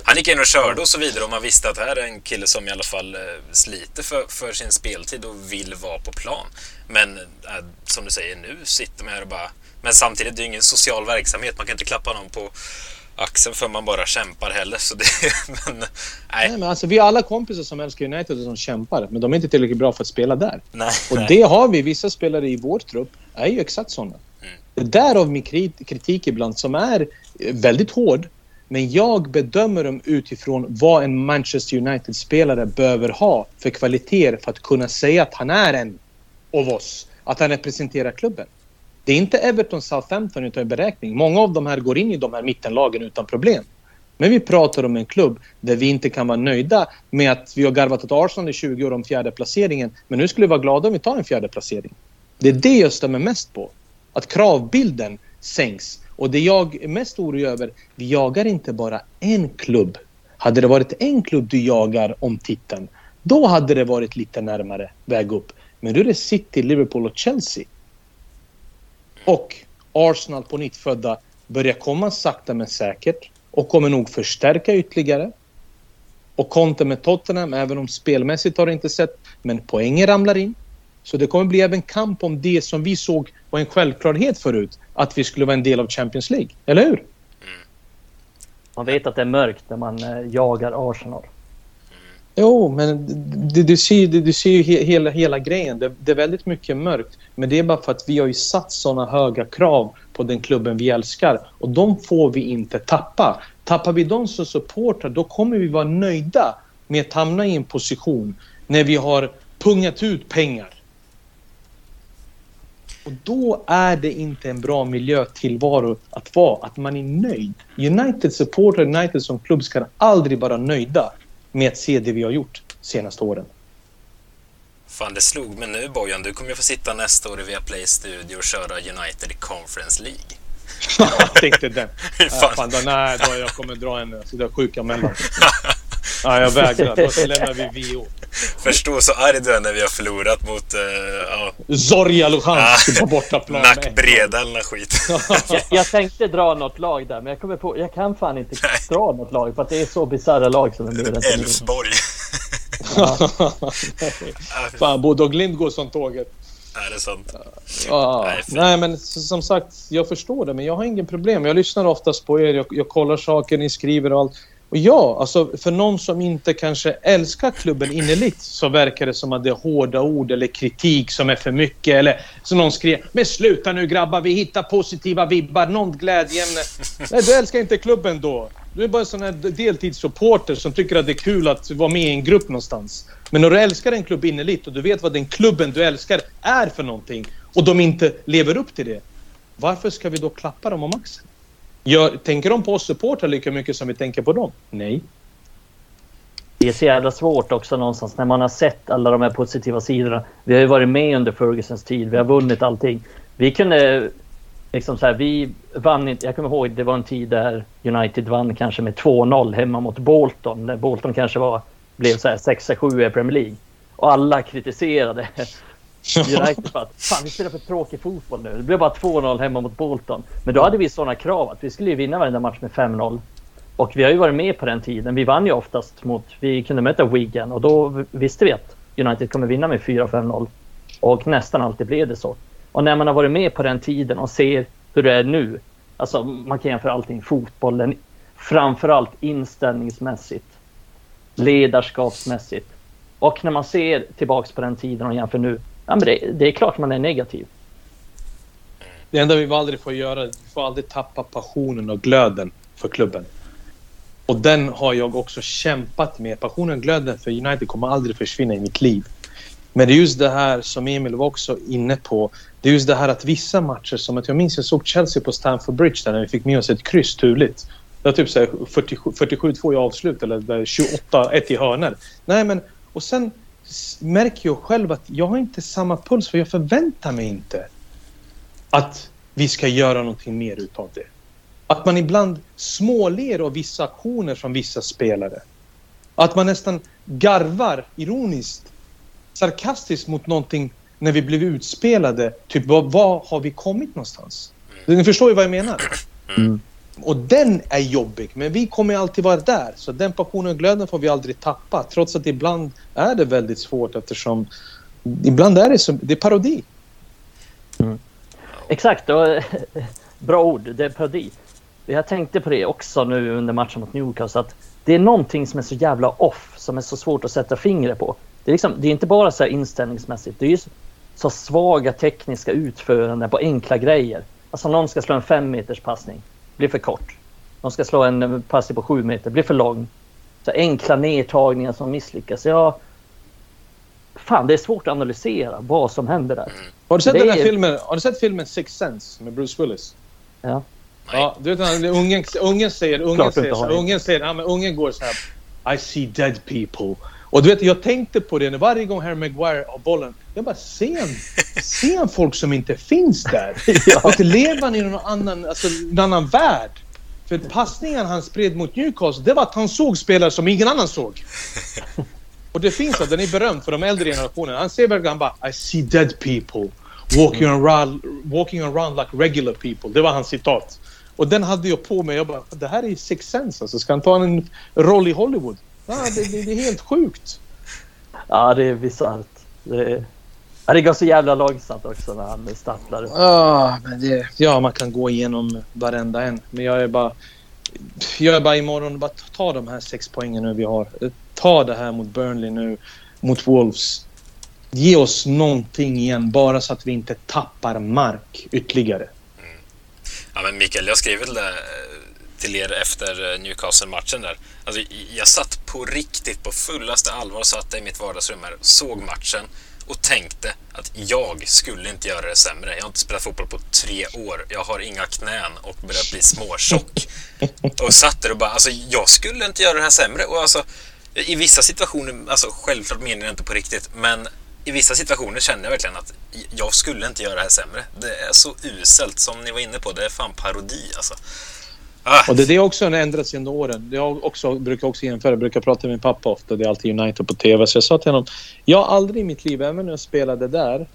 han gick in och körde och så vidare och man visste att det här är en kille som i alla fall eh, sliter för, för sin speltid och vill vara på plan. Men äh, som du säger, nu sitter man här och bara... Men samtidigt, det är ingen social verksamhet. Man kan inte klappa någon på axeln för man bara kämpar heller. Så det, [laughs] men, nej. nej. men alltså, vi har alla kompisar som älskar United och som kämpar, men de är inte tillräckligt bra för att spela där. Nej, och nej. det har vi. Vissa spelare i vår trupp är ju exakt sådana. Mm. Därav min kritik ibland som är väldigt hård. Men jag bedömer dem utifrån vad en Manchester United-spelare behöver ha för kvaliteter för att kunna säga att han är en av oss. Att han representerar klubben. Det är inte Everton Southampton utan en beräkning. Många av de här går in i de här mittenlagen utan problem. Men vi pratar om en klubb där vi inte kan vara nöjda med att vi har garvat åt Arsenal i 20 år om fjärde placeringen. Men nu skulle vi vara glada om vi tar en fjärde placering. Det är det jag stämmer mest på. Att kravbilden sänks. Och det jag är mest orolig över, vi jagar inte bara en klubb. Hade det varit en klubb du jagar om titeln, då hade det varit lite närmare väg upp. Men nu är det City, Liverpool och Chelsea. Och Arsenal på nytt födda börjar komma sakta men säkert och kommer nog förstärka ytterligare. Och Conte med Tottenham, även om spelmässigt har det inte sett, men poängen ramlar in. Så det kommer bli även kamp om det som vi såg var en självklarhet förut, att vi skulle vara en del av Champions League. Eller hur? Man vet att det är mörkt när man eh, jagar Arsenal. Jo, men du, du ser, du, du ser ju he, hela, hela grejen. Det, det, är väldigt mycket mörkt. Men det är bara för att vi har ju satt såna höga krav på den klubben vi älskar. Och de får vi inte tappa. Tappar vi dem som supportrar, då kommer vi vara nöjda med att hamna i en position när vi har pungat ut pengar. Och då är det inte en bra miljötillvaro att vara, att man är nöjd. United supportrar, United som klubb ska aldrig vara nöjda med att se det vi har gjort senaste åren. Fan, det slog mig nu Bojan. Du kommer ju få sitta nästa år i Viaplay Studio och köra United i Conference League. [laughs] jag tänkte den. Fan. fan nej, då jag kommer dra en sådär sjuka mellan. [laughs] Ja, jag vägrar. Då lämnar vi VO. Förstå så arg du är när vi har förlorat mot... Uh, ja. Zorja Luhansk ah, på bortaplan. Nackbreda eller skit. [laughs] jag, jag, tänkte dra något lag där, men jag kommer på... Jag kan fan inte Nej. dra något lag för att det är så bisarra lag som är med. Elfsborg. Ja. [laughs] fan, Bodö och Glimt går som tåget. Är det sant? Ja, nej, nej, men som sagt, jag förstår det, men jag har ingen problem. Jag lyssnar oftast på er, jag, jag kollar saker ni skriver och allt. Och ja, alltså för någon som inte kanske älskar klubben innerligt så verkar det som att det är hårda ord eller kritik som är för mycket. Eller som någon skrev “Men sluta nu grabbar, vi hittar positiva vibbar, någon glädjeämne”. [laughs] Nej, du älskar inte klubben då. Du är bara en sån här deltidssupporter som tycker att det är kul att vara med i en grupp någonstans. Men när du älskar en klubb innerligt och du vet vad den klubben du älskar är för någonting och de inte lever upp till det. Varför ska vi då klappa dem om axeln? Gör, tänker de på oss supportrar lika mycket som vi tänker på dem? Nej. Det är så jävla svårt också någonstans när man har sett alla de här positiva sidorna. Vi har ju varit med under Fergusons tid. Vi har vunnit allting. Vi kunde liksom så här, vi vann inte. Jag kommer ihåg det var en tid där United vann kanske med 2-0 hemma mot Bolton. När Bolton kanske var, blev så här 6-7 i Premier League. Och alla kritiserade United för att fan vi spelar för tråkig fotboll nu. Det blev bara 2-0 hemma mot Bolton. Men då hade vi sådana krav att vi skulle vinna varenda match med 5-0. Och vi har ju varit med på den tiden. Vi vann ju oftast mot, vi kunde möta Wigan och då visste vi att United kommer vinna med 4-5-0. Och nästan alltid blev det så. Och när man har varit med på den tiden och ser hur det är nu. Alltså man kan jämföra allting. Fotbollen, framförallt inställningsmässigt. Ledarskapsmässigt. Och när man ser tillbaks på den tiden och jämför nu ja, men det, det är klart man är negativ. Det enda vi aldrig får göra, vi får aldrig tappa passionen och glöden för klubben. Och den har jag också kämpat med. Passionen och glöden för United kommer aldrig försvinna i mitt liv. Men det är just det här som Emil var också inne på. Det är just det här att vissa matcher, som att jag minns jag såg Chelsea på Stamford Bridge där när vi fick med oss ett kryss turligt. Det var typ 47-2 i avslut eller 28-1 i hörnor. Nej men, och sen märker jag själv att jag har inte samma puls för jag förväntar mig inte att vi ska göra någonting mer utav det. Att man ibland småler av vissa aktioner från vissa spelare. Att man nästan garvar ironiskt, sarkastiskt mot någonting när vi blev utspelade. Typ, vad, vad har vi kommit någonstans? Ni förstår ju vad jag menar. Mm. Och den är jobbig, men vi kommer alltid vara där. Så den passionen och glöden får vi aldrig tappa. Trots att ibland är det väldigt svårt eftersom ibland är det, som, det är parodi. Mm. Exakt, och, [laughs] bra ord. Det är parodi. Jag tänkte på det också nu under matchen mot Newcastle. Att det är någonting som är så jävla off, som är så svårt att sätta fingret på. Det är, liksom, det är inte bara så inställningsmässigt. Det är ju så, så svaga tekniska utföranden på enkla grejer. Alltså någon ska slå en fem meters passning blir för kort. De ska slå en passning på sju meter, blir för lång. Så enkla nedtagningar som misslyckas. Ja, fan, det är svårt att analysera vad som händer där. Har du sett, Det den här är- filmen, har du sett filmen Six Sense med Bruce Willis? Ja. Ja, du vet ungen, ungen säger, ungen Klart säger, så, här, ungen säger, ja, men ungen går så här. I see dead people. Och du vet, jag tänkte på det när varje gång Harry Maguire har bollen. Jag bara, ser han, [laughs] ser han folk som inte finns där? [laughs] Ja. Du, lever han i någon annan, alltså, en annan värld? För passningen han spred mot Newcastle, det var att han såg spelare som ingen annan såg. [laughs] Och det finns att den är berömd för de äldre generationerna. Han säger verkligen bara I see dead people walking around, walking around like regular people. Det var hans citat. Och den hade jag på mig. Jag bara, det här är Six Sense alltså. Ska han ta en roll i Hollywood? Ja, det, det, det är helt sjukt. Ja, det är bisarrt. Det, ja, det går så jävla långsamt också när han stapplar. Ja, men det, ja, man kan gå igenom varenda en. Men jag är bara... Jag är bara imorgon, bara ta de här sex poängen nu vi har. Ta det här mot Burnley nu, mot Wolves. Ge oss någonting igen, bara så att vi inte tappar mark ytterligare. Ja, men Mikael, jag det eh, till er efter eh, Newcastle-matchen där. Alltså, jag satt på riktigt, på fullaste allvar, satt i mitt vardagsrum här, såg matchen och tänkte att jag skulle inte göra det sämre. Jag har inte spelat fotboll på tre år. Jag har inga knän och börjar bli småtjock. [laughs] Och satt där och bara, alltså jag skulle inte göra det här sämre. Och alltså, i vissa situationer, alltså självklart menar jag inte på riktigt, men i vissa situationer känner jag verkligen att jag skulle inte göra det här sämre. Det är så uselt som ni var inne på. Det är fan parodi alltså. Ah, Och det, det är också en ändrats genom åren. Jag också, brukar också jämföra, jag brukar prata med min pappa ofta. Det är alltid United på TV. Så jag sa till honom, jag har aldrig i mitt liv, även när jag spelade där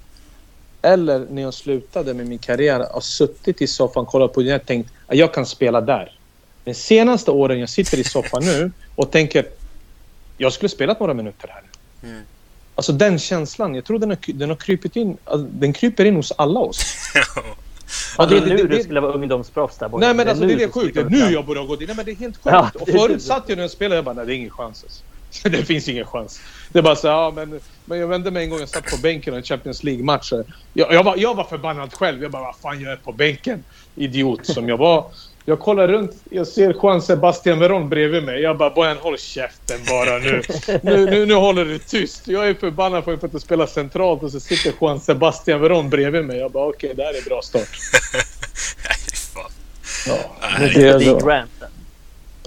eller när jag slutade med min karriär, har suttit i soffan kollat på det och tänkt att jag kan spela där. De senaste åren jag sitter i soffan nu och tänker jag skulle spelat några minuter här. Mm. Alltså den känslan, jag tror den har, den har krypit in, den kryper in hos alla oss. [laughs] Ja, det är det- nu det- du det- skulle vara ungdomsproffs där borta. Nej men alltså det är nu det du sjukt. gå Nu fram. jag borde ha gått in. Nej men det är helt sjukt. Ja, och det är förut det. satt jag när jag spelade jag bara nej det är ingen chans alltså. [laughs] Det finns ingen chans. Det är bara så ja men, men jag vände mig en gång jag satt på bänken i en Champions League-match. Jag, jag, var, jag var förbannad själv. Jag bara vad fan jag är på bänken? Idiot som jag var. Jag kollar runt, jag ser Juan Sebastian Veron bredvid mig. Jag bara Bojan håll käften bara nu. nu, nu. Nu håller du tyst. Jag är förbannad för att inte spela centralt och så sitter Juan Sebastian Veron bredvid mig. Jag bara okej det här är bra start. [laughs] nej, fan. Ja. Det är Lee. Grant.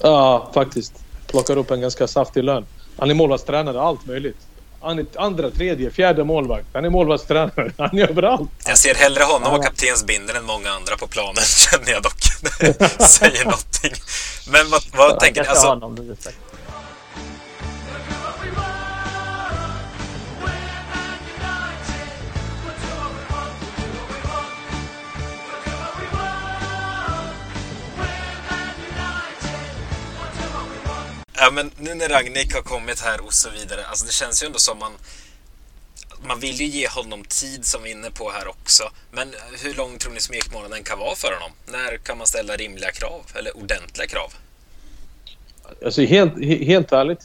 Ja, faktiskt. Plockar upp en ganska saftig lön. Han är målvaktstränare, allt möjligt. Han är andra, tredje, fjärde målvakt. Han är målvaktstränare. Han är överallt. Jag ser hellre honom och kaptensbindeln än många andra på planen, [laughs] känner jag dock. Säger någonting. Men vad, vad Han tänker ni? Alltså, ja, men nu när Ragnik har kommit här och så vidare, alltså det känns ju ändå som man man vill ju ge honom tid som vi är inne på här också. Men hur lång tror ni smekmånaden kan vara för honom? När kan man ställa rimliga krav? Eller ordentliga krav? Alltså helt, helt ärligt,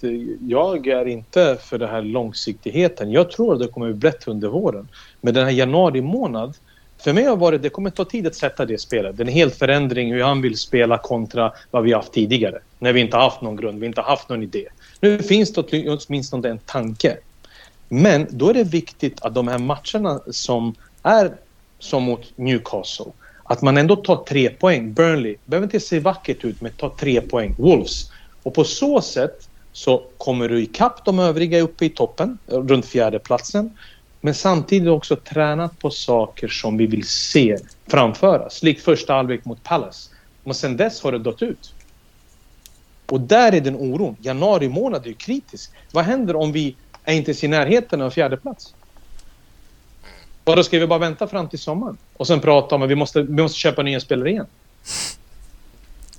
jag är inte för den här långsiktigheten. Jag tror att det kommer bli brett under våren. Men den här januari månad, för mig har varit, det kommer ta tid att sätta det spelet. Det är en helt förändring hur han vill spela kontra vad vi har haft tidigare. När vi inte har haft någon grund, vi inte har haft någon idé. Nu finns det åtminstone en tanke. Men då är det viktigt att de här matcherna som är som mot Newcastle, att man ändå tar tre poäng. Burnley behöver inte se vackert ut, men ta tre poäng. Wolves. Och på så sätt så kommer du ikapp de övriga uppe i toppen, runt fjärde platsen. Men samtidigt också tränat på saker som vi vill se framföras. Likt första halvlek mot Palace. Men sen dess har det dött ut. Och där är den oron. Januari månad är ju kritisk. Vad händer om vi är inte ens i närheten av fjärde plats? Och då ska vi bara vänta fram till sommaren och sen prata om att vi måste, vi måste köpa nya spelare igen.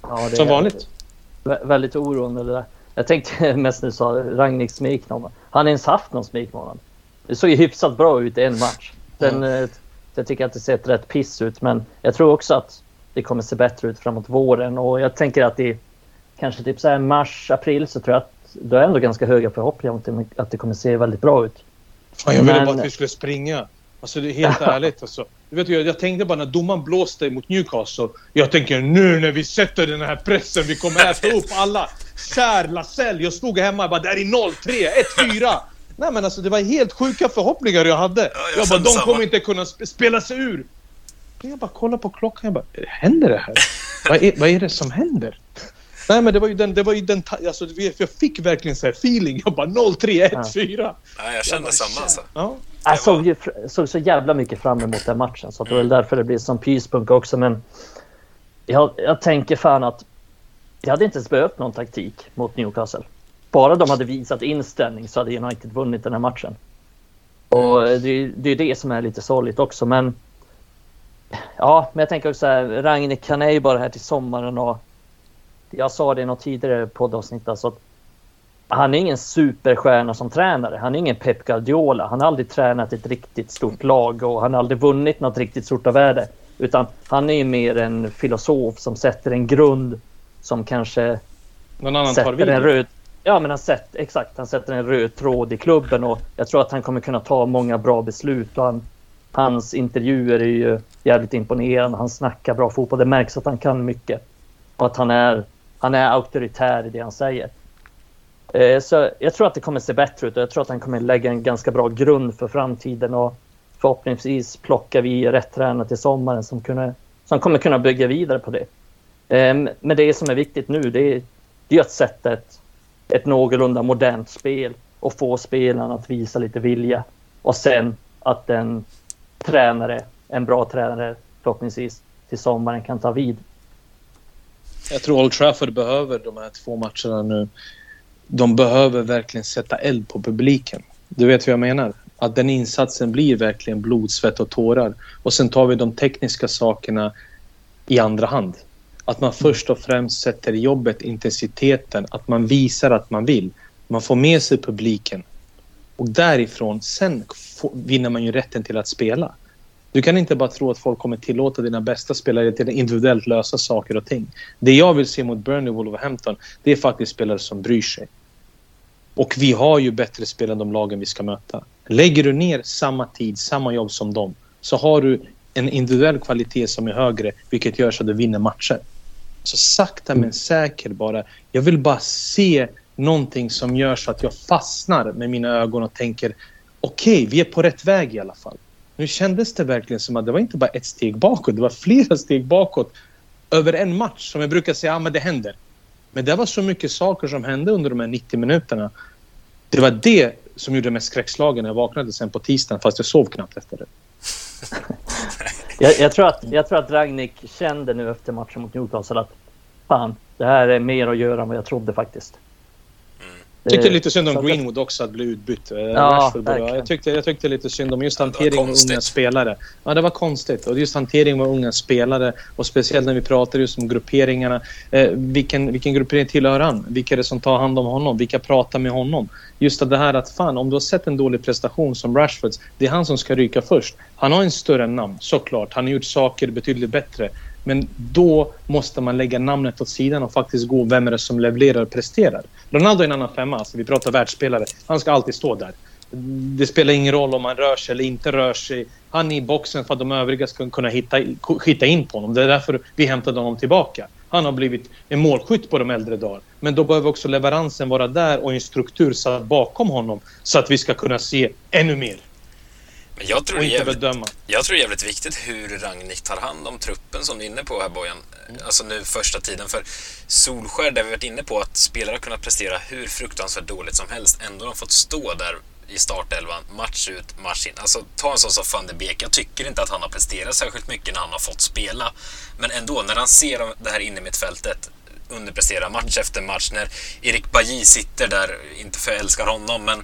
Ja, det Som vanligt. vä- Väldigt oroande det där. Jag tänkte [laughs] mest när du sa Ragniks smekmånad. Han har ens haft någon smekmånad. Det såg ju hyfsat bra ut i en match. Sen, eh, jag tycker att det sett rätt piss ut men jag tror också att det kommer se bättre ut framåt våren och jag tänker att i kanske typ så här mars, april så tror jag att då är ändå ganska höga förhoppningar om att det- att det kommer se väldigt bra ut. Fan, jag ville Men- bara att vi skulle springa. Alltså det är helt ärligt alltså. Du vet, jag, jag tänkte bara när domaren blåste mot Newcastle. Jag tänker nu när vi sätter den här pressen, vi kommer äta upp alla. Kär Lasell, jag stod hemma och bara det här är 0-3, 1-4. Nej men alltså det var helt sjuka förhoppningar jag hade. jag jag bara de samma. kommer inte kunna sp- spela sig ur. Jag bara kollar på klockan, jag bara händer det här? vad, är, vad är det som händer? Nej men det var ju den, det var ju den, alltså jag fick verkligen så här feeling. Jag bara 0-3, 1-4. Nej, jag kände samma alltså. Ja. Jag såg, ju, såg så jävla mycket fram emot den matchen. Så det var väl därför det blir som pyspunk också. Men jag, jag tänker fan att jag hade inte ens behövt någon taktik mot Newcastle. Bara de hade visat inställning så hade United vunnit den här matchen. Och det, är- det är det som är lite sorgligt också. Men ja, men jag tänker också så här, han är ju bara här till sommaren och jag sa det i något tidigare poddavsnitt alltså att han är ingen superstjärna som tränare. Han är ingen Pep Guardiola. Han har aldrig tränat ett riktigt stort lag och han har aldrig vunnit något riktigt stort av värde. Utan han är ju mer en filosof som sätter en grund som kanske Någon annan tar sätter vid. en röd... Ja, men han sätter, exakt. Han sätter en röd tråd i klubben och jag tror att han kommer kunna ta många bra beslut. Och han, hans intervjuer är ju jävligt imponerande. Han snackar bra fotboll. Det märks att han kan mycket. Och att han är, han är auktoritär i det han säger. Eh, Så jag tror att det kommer se bättre ut och jag tror att han kommer lägga en ganska bra grund för framtiden och förhoppningsvis plockar vi rätt tränare till sommaren som, kunde, som kommer kunna bygga vidare på det. Eh, Men det som är viktigt nu det är, det är att sätta ett, ett någorlunda modernt spel och få spelarna att visa lite vilja. Och sen att en tränare, en bra tränare förhoppningsvis till sommaren kan ta vid. Jag tror Old Trafford behöver de här två matcherna nu. De behöver verkligen sätta eld på publiken. Du vet vad jag menar? Att den insatsen blir verkligen blod, svett och tårar. Och sen tar vi de tekniska sakerna i andra hand. Att man först och främst sätter jobbet, intensiteten, att man visar att man vill. Man får med sig publiken. Och därifrån, sen vinner man ju rätten till att spela. Du kan inte bara tro att folk kommer tillåta dina bästa spelare till att individuellt lösa saker och ting. Det jag vill se mot Burnley Wolverhampton, det är faktiskt spelare som bryr sig. Och vi har ju bättre spelare än de lagen vi ska möta. Lägger du ner samma tid, samma jobb som dem, så har du en individuell kvalitet som är högre, vilket gör så att du vinner matcher. Så sakta men säkert bara. Jag vill bara se någonting som gör så att jag fastnar med mina ögon och tänker okej, vi är på rätt väg i alla fall. Nu kändes det verkligen som att det var inte bara ett steg bakåt, det var flera steg bakåt över en match som jag brukar säga, ja men det händer. Men det var så mycket saker som hände under de här 90 minuterna. Det var det som gjorde mig skräckslagen när jag vaknade sen på tisdagen fast jag sov knappt efter det. [laughs] Jag, jag, tror att, jag tror att Ragnik kände nu efter matchen mot Newcastle att fan, det här är mer att göra än vad jag trodde faktiskt. Jag tyckte Eh, lite synd om Greenwood också att bli utbytt. Eh, Ja, jag, tyckte, jag tyckte lite synd om just hanteringen med unga spelare. Ja, det var konstigt. Och just hanteringen med unga spelare och speciellt när vi pratar just om grupperingarna. Eh, vilken, vilken gruppering tillhör han? Vilka är det som tar hand om honom? Vilka pratar med honom? Just att det här att fan, om du har sett en dålig prestation som Rashfords, det är han som ska ryka först. Han har en större namn, såklart. Han har gjort saker betydligt bättre. Men då måste man lägga namnet åt sidan och faktiskt gå vem är det som levererar och presterar. Ronaldo är en annan femma. Alltså vi pratar världsspelare. Han ska alltid stå där. Det spelar ingen roll om han rör sig eller inte rör sig. Han är i boxen för att de övriga ska kunna hitta, hitta in på honom. Det är därför vi hämtade honom tillbaka. Han har blivit en målskytt på de äldre dagar. Men då behöver också leveransen vara där och en struktur satt bakom honom så att vi ska kunna se ännu mer jag tror, och inte jävligt, bedöma. jag tror det är jävligt viktigt hur Ragnik tar hand om truppen som du är inne på här Bojan. Alltså nu första tiden. För Solskär, där vi varit inne på att spelare har kunnat prestera hur fruktansvärt dåligt som helst. Ändå har de fått stå där i startelvan, match ut, match in. Alltså ta en sån som van de Beek. Jag tycker inte att han har presterat särskilt mycket när han har fått spela. Men ändå, när han ser det här inne i mittfältet underprestera match efter match. När Erik Bajy sitter där, inte för jag älskar honom, men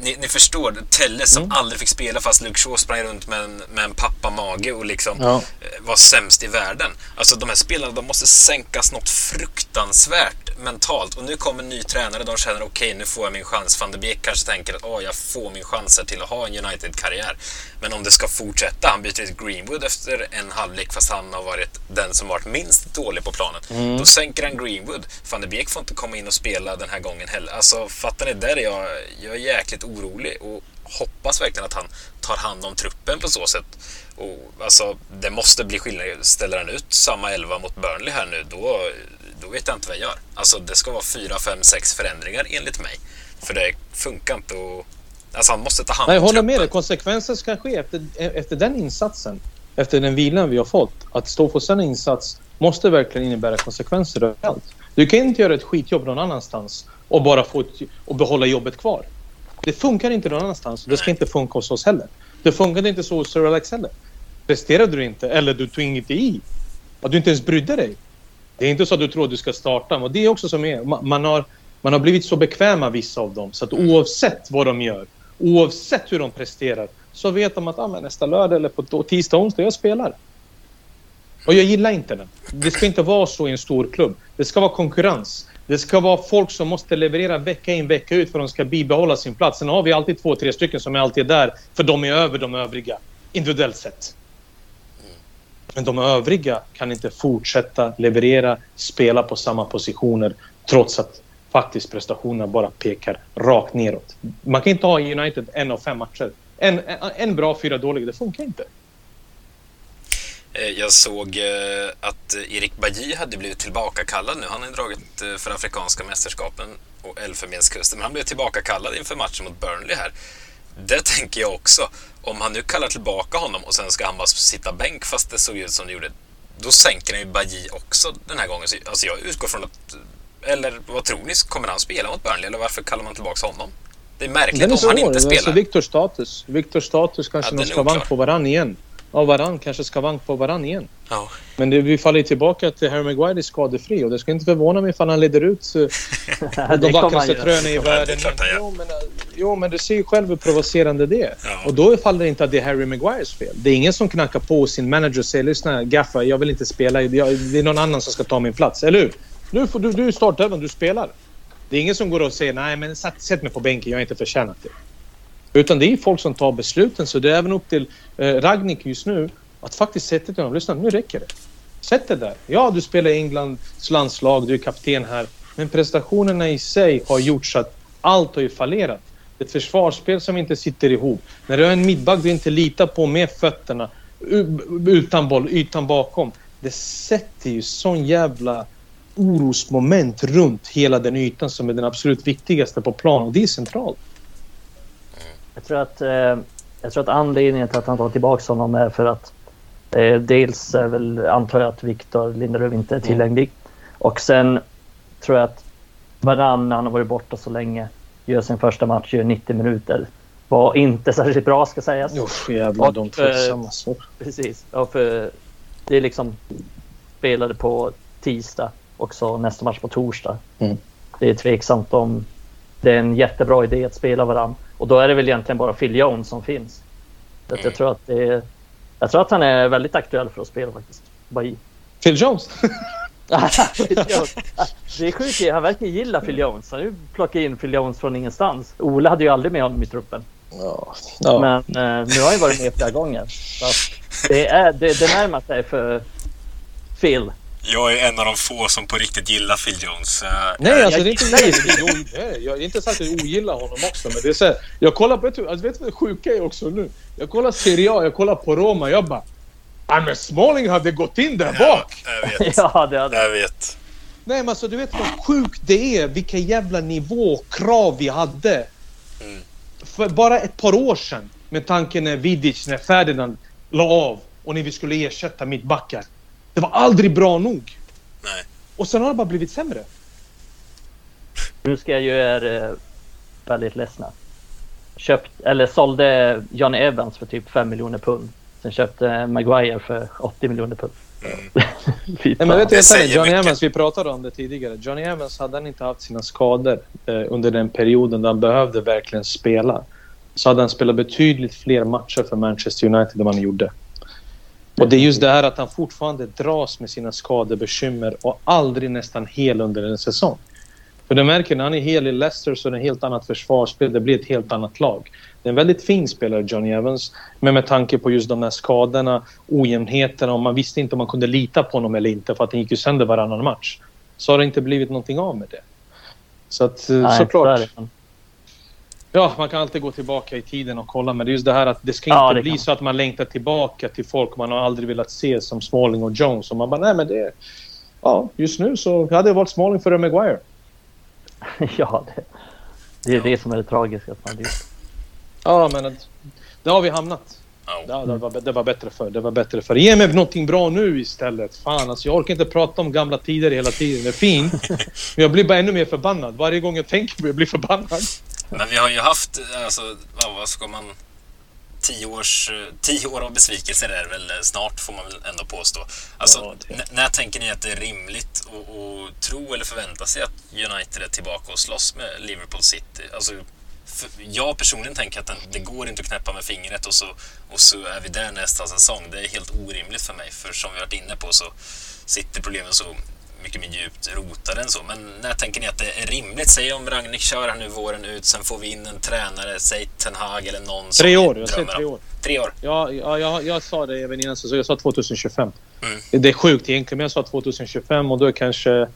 ni, ni förstår, Telle som Mm. aldrig fick spela fast Luke Shaw sprang runt med en, med en pappa-mage och liksom Ja. eh, var sämst i världen. Alltså de här spelarna, de måste sänkas något fruktansvärt mentalt. Och nu kommer en ny tränare, de känner okej, nu får jag min chans. Van de Beek kanske tänker att åh, jag får min chanser till att ha en United-karriär. Men om det ska fortsätta, han byter ut Greenwood efter en halvlek fast han har varit den som varit minst dålig på planen. Mm. Då sänker han Greenwood. Van de Beek får inte komma in och spela den här gången heller. Alltså fattar ni? Där är jag, jag är jäkligt orolig. Och hoppas verkligen att han tar hand om truppen på så sätt. Och, alltså, det måste bli skillnad. Ställer han ut samma elva mot Burnley här nu, då, då vet jag inte vad jag gör. Alltså, det ska vara fyra, fem, sex förändringar enligt mig. För det funkar inte att... Alltså, han måste ta hand om Nej, jag håller med dig. Konsekvensen ska ske efter, efter den insatsen. Efter den vilan vi har fått. Att stå för en insats måste verkligen innebära konsekvenser överallt. Du kan inte göra ett skitjobb någon annanstans och bara få ett, och behålla jobbet kvar. Det funkar inte någon annanstans. Det ska inte funka hos oss heller. Det funkade inte så hos Sir Alex heller. Presterade du inte eller du tog inte i. Att du inte ens brydde dig. Det är inte så att du tror att du ska starta. Och det är också som är. Ma- Man har, man har blivit så bekväma vissa av dem. Så att oavsett vad de gör. Oavsett hur de presterar. Så vet de att ah, nästa lördag eller på tisdag, onsdag, jag spelar. Och jag gillar inte den. Det ska inte vara så i en stor klubb. Det ska vara konkurrens. Det ska vara folk som måste leverera vecka in vecka ut för att de ska bibehålla sin plats. Sen har vi alltid två, tre stycken som är alltid där för de är över de övriga. Individuellt sett. Men de övriga kan inte fortsätta leverera, spela på samma positioner trots att faktiskt prestationerna bara pekar rakt neråt. Man kan inte ha i United en av fem matcher. En, en, bra, fyra dåliga. Det funkar inte. Eh, Jag såg eh, att Erik Bajy hade blivit tillbakakallad nu. Han har dragit eh, för Afrikanska mästerskapen och Elfenbenskusten. Men han blev tillbakakallad inför matchen mot Burnley här. Det tänker jag också. Om han nu kallar tillbaka honom och sen ska han bara sitta bänk fast det såg ut som det gjorde. Då sänker han ju Bajy också den här gången. Så, Alltså jag utgår från att... Eller vad tror ni? Kommer han spela mot Burnley eller varför kallar man tillbaka honom? Det är märkligt Den är om han inte spelar. Alltså, Viktors status. Viktors status kanske Ja, är ska vank oklar. på varann igen. Ja, varann kanske ska vank på varann igen. Ja. Men det, vi faller tillbaka till Harry Maguire är skadefri och det ska inte förvåna mig ifall han leder ut eh, [laughs] de vackraste tröjorna i världen. Jo men, eh, jo, men du ser ju själv hur provocerande det är. Ja. Och då faller det inte att det är Harry Maguires fel. Det är ingen som knackar på sin manager och säger lyssna Gaffa, jag vill inte spela. Jag, det är någon annan som ska ta min plats. Eller hur? Nu får du, du är startelvan, du spelar. Det är ingen som går och säger nej men sätt, sätt mig på bänken, jag har inte förtjänat det. Utan det är folk som tar besluten. Så det är även upp till eh, Ragnik just nu att faktiskt sätta till honom. Lyssna, nu räcker det. Sätt det där. Ja, du spelar i Englands landslag, du är kapten här. Men prestationerna i sig har gjort så att allt har ju fallerat. Ett försvarsspel som inte sitter ihop. När du har en mittback du inte litar på med fötterna, utan boll, ytan bakom. Det sätter ju sån jävla orosmoment runt hela den ytan som är den absolut viktigaste på plan och det är centralt. Jag tror att, eh, jag tror att anledningen till att han tar tillbaka honom är för att eh, dels är väl, antar jag att Viktor Lindelöf inte är tillgänglig. Och sen tror jag att Varann, när han har varit borta så länge, gör sin första match, gör 90 minuter. Var inte särskilt bra ska sägas. Usch jävlar, Och, de eh, tröttsamma så. Precis. Ja, för det är liksom spelade på tisdag och så nästa match på torsdag. Mm. Det är tveksamt om det är en jättebra idé att spela varann. Och då är det väl egentligen bara Phil Jones som finns. Så jag, tror att är, jag tror att han är väldigt aktuell för att spela faktiskt. Phil Jones? [laughs] Phil Jones. det är sjukt, han verkar gilla Phil Jones. Han plockat in Phil Jones från ingenstans. Ole hade ju aldrig med honom i truppen. ja. ja. Men eh, nu har han ju varit med flera gånger. Det, är, det, det närmar sig för Phil. Jag är en av de få som på riktigt gillar Phil Jones. Eh, Nej, alltså jag det är inte gillar ju det. är inte- nej, Jag sagt att jag ogillar honom också, men det är så här, Jag kollar på... Vet du alltså, vet du vad det sjuka är också nu? Jag kollar Serie A, jag kollar på Roma, jag bara... Ja men Smalling hade gått in där bak! jag vet. [laughs] Ja, det hade Jag vet. Nej men alltså du vet vad sjukt det är, vilka jävla nivå och krav vi hade. Mm. För bara ett par år sedan, med tanken när Vidic, när Ferdinand la av och när vi skulle ersätta mittbackar. Det var aldrig bra nog. Nej. Och sen har det bara blivit sämre. Nu ska jag göra er eh, väldigt ledsna. Köpt, eller sålde Johnny Evans för typ 5 miljoner pund. Sen köpte Maguire för 80 miljoner pund. [laughs] Fy Nej, men vet du, helt säger Johnny mycket. Evans, vi pratade om det tidigare. Johnny Evans, hade han inte haft sina skador eh, under den perioden då han behövde verkligen spela så hade han spelat betydligt fler matcher för Manchester United än vad han gjorde. Och det är just det här att han fortfarande dras med sina skadebekymmer och aldrig nästan hel under en säsong. För du märker när han är hel i Leicester så är det ett helt annat försvarsspel. Det blir ett helt annat lag. Det är en väldigt fin spelare, Johnny Evans. Men med tanke på just de här skadorna, ojämnheterna och man visste inte om man kunde lita på honom eller inte för att han gick ju sönder varannan match. Så har det inte blivit någonting av med det. Så att, eh, Nej, såklart. så. Ja, man kan alltid gå tillbaka i tiden och kolla, men det är just det här att det ska Ja, inte det bli kan. så att man längtar tillbaka till folk man har aldrig velat se som Smalling och Jones. Och man bara, nej men det... Ja, just nu så hade jag valt Smalling före Maguire. [laughs] ja, det, det är det som är det tragiska. Att man blir. Ja, men att, där har vi hamnat. Ja. Ja, det, var, det var bättre för. Det var bättre för. Ge mig någonting bra nu istället. Fan, alltså jag orkar inte prata om gamla tider hela tiden. Det är fint. [laughs] Men jag blir bara ännu mer förbannad. Varje gång jag tänker på det, jag blir förbannad. Men vi har ju haft, alltså, vad ska man... Tio, års, tio år av besvikelser är det väl snart, får man väl ändå påstå. Alltså, Ja, när tänker ni att det är rimligt att, tro eller förvänta sig att United är tillbaka och slåss med Liverpool City? Alltså, jag personligen tänker att den, det går inte att knäppa med fingret och så, och så är vi där nästa säsong. Det är helt orimligt för mig, för som vi varit inne på så sitter problemen så mycket mer djupt rotade än så. Men när tänker ni att det är rimligt? Säg om Ragnik kör här nu våren ut, sen får vi in en tränare, säg Ten Hag eller någon som Tre år. Jag säger tre år. Tre år. Ja, ja jag, jag sa det även innan så jag sa 2025. Mm. Det är sjukt egentligen, men jag sa 2025 och då är kanske...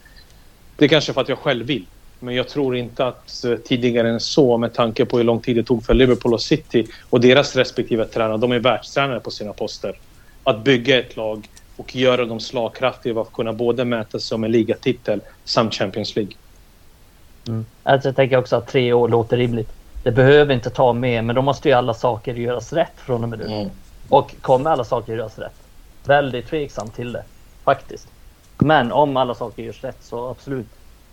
Det är kanske för att jag själv vill. Men jag tror inte att eh, tidigare än så med tanke på hur lång tid det tog för Liverpool och City och deras respektive tränare, de är världstränare på sina poster. Att bygga ett lag och göra dem slagkraftiga för att kunna både mäta sig om en ligatitel samt Champions League. Alltså, jag tänker också att tre år låter rimligt. Det behöver inte ta mer, men då måste ju alla saker göras rätt från och med nu. Och kommer alla saker göras rätt? Väldigt tveksam till det, faktiskt. Men om alla saker görs rätt så absolut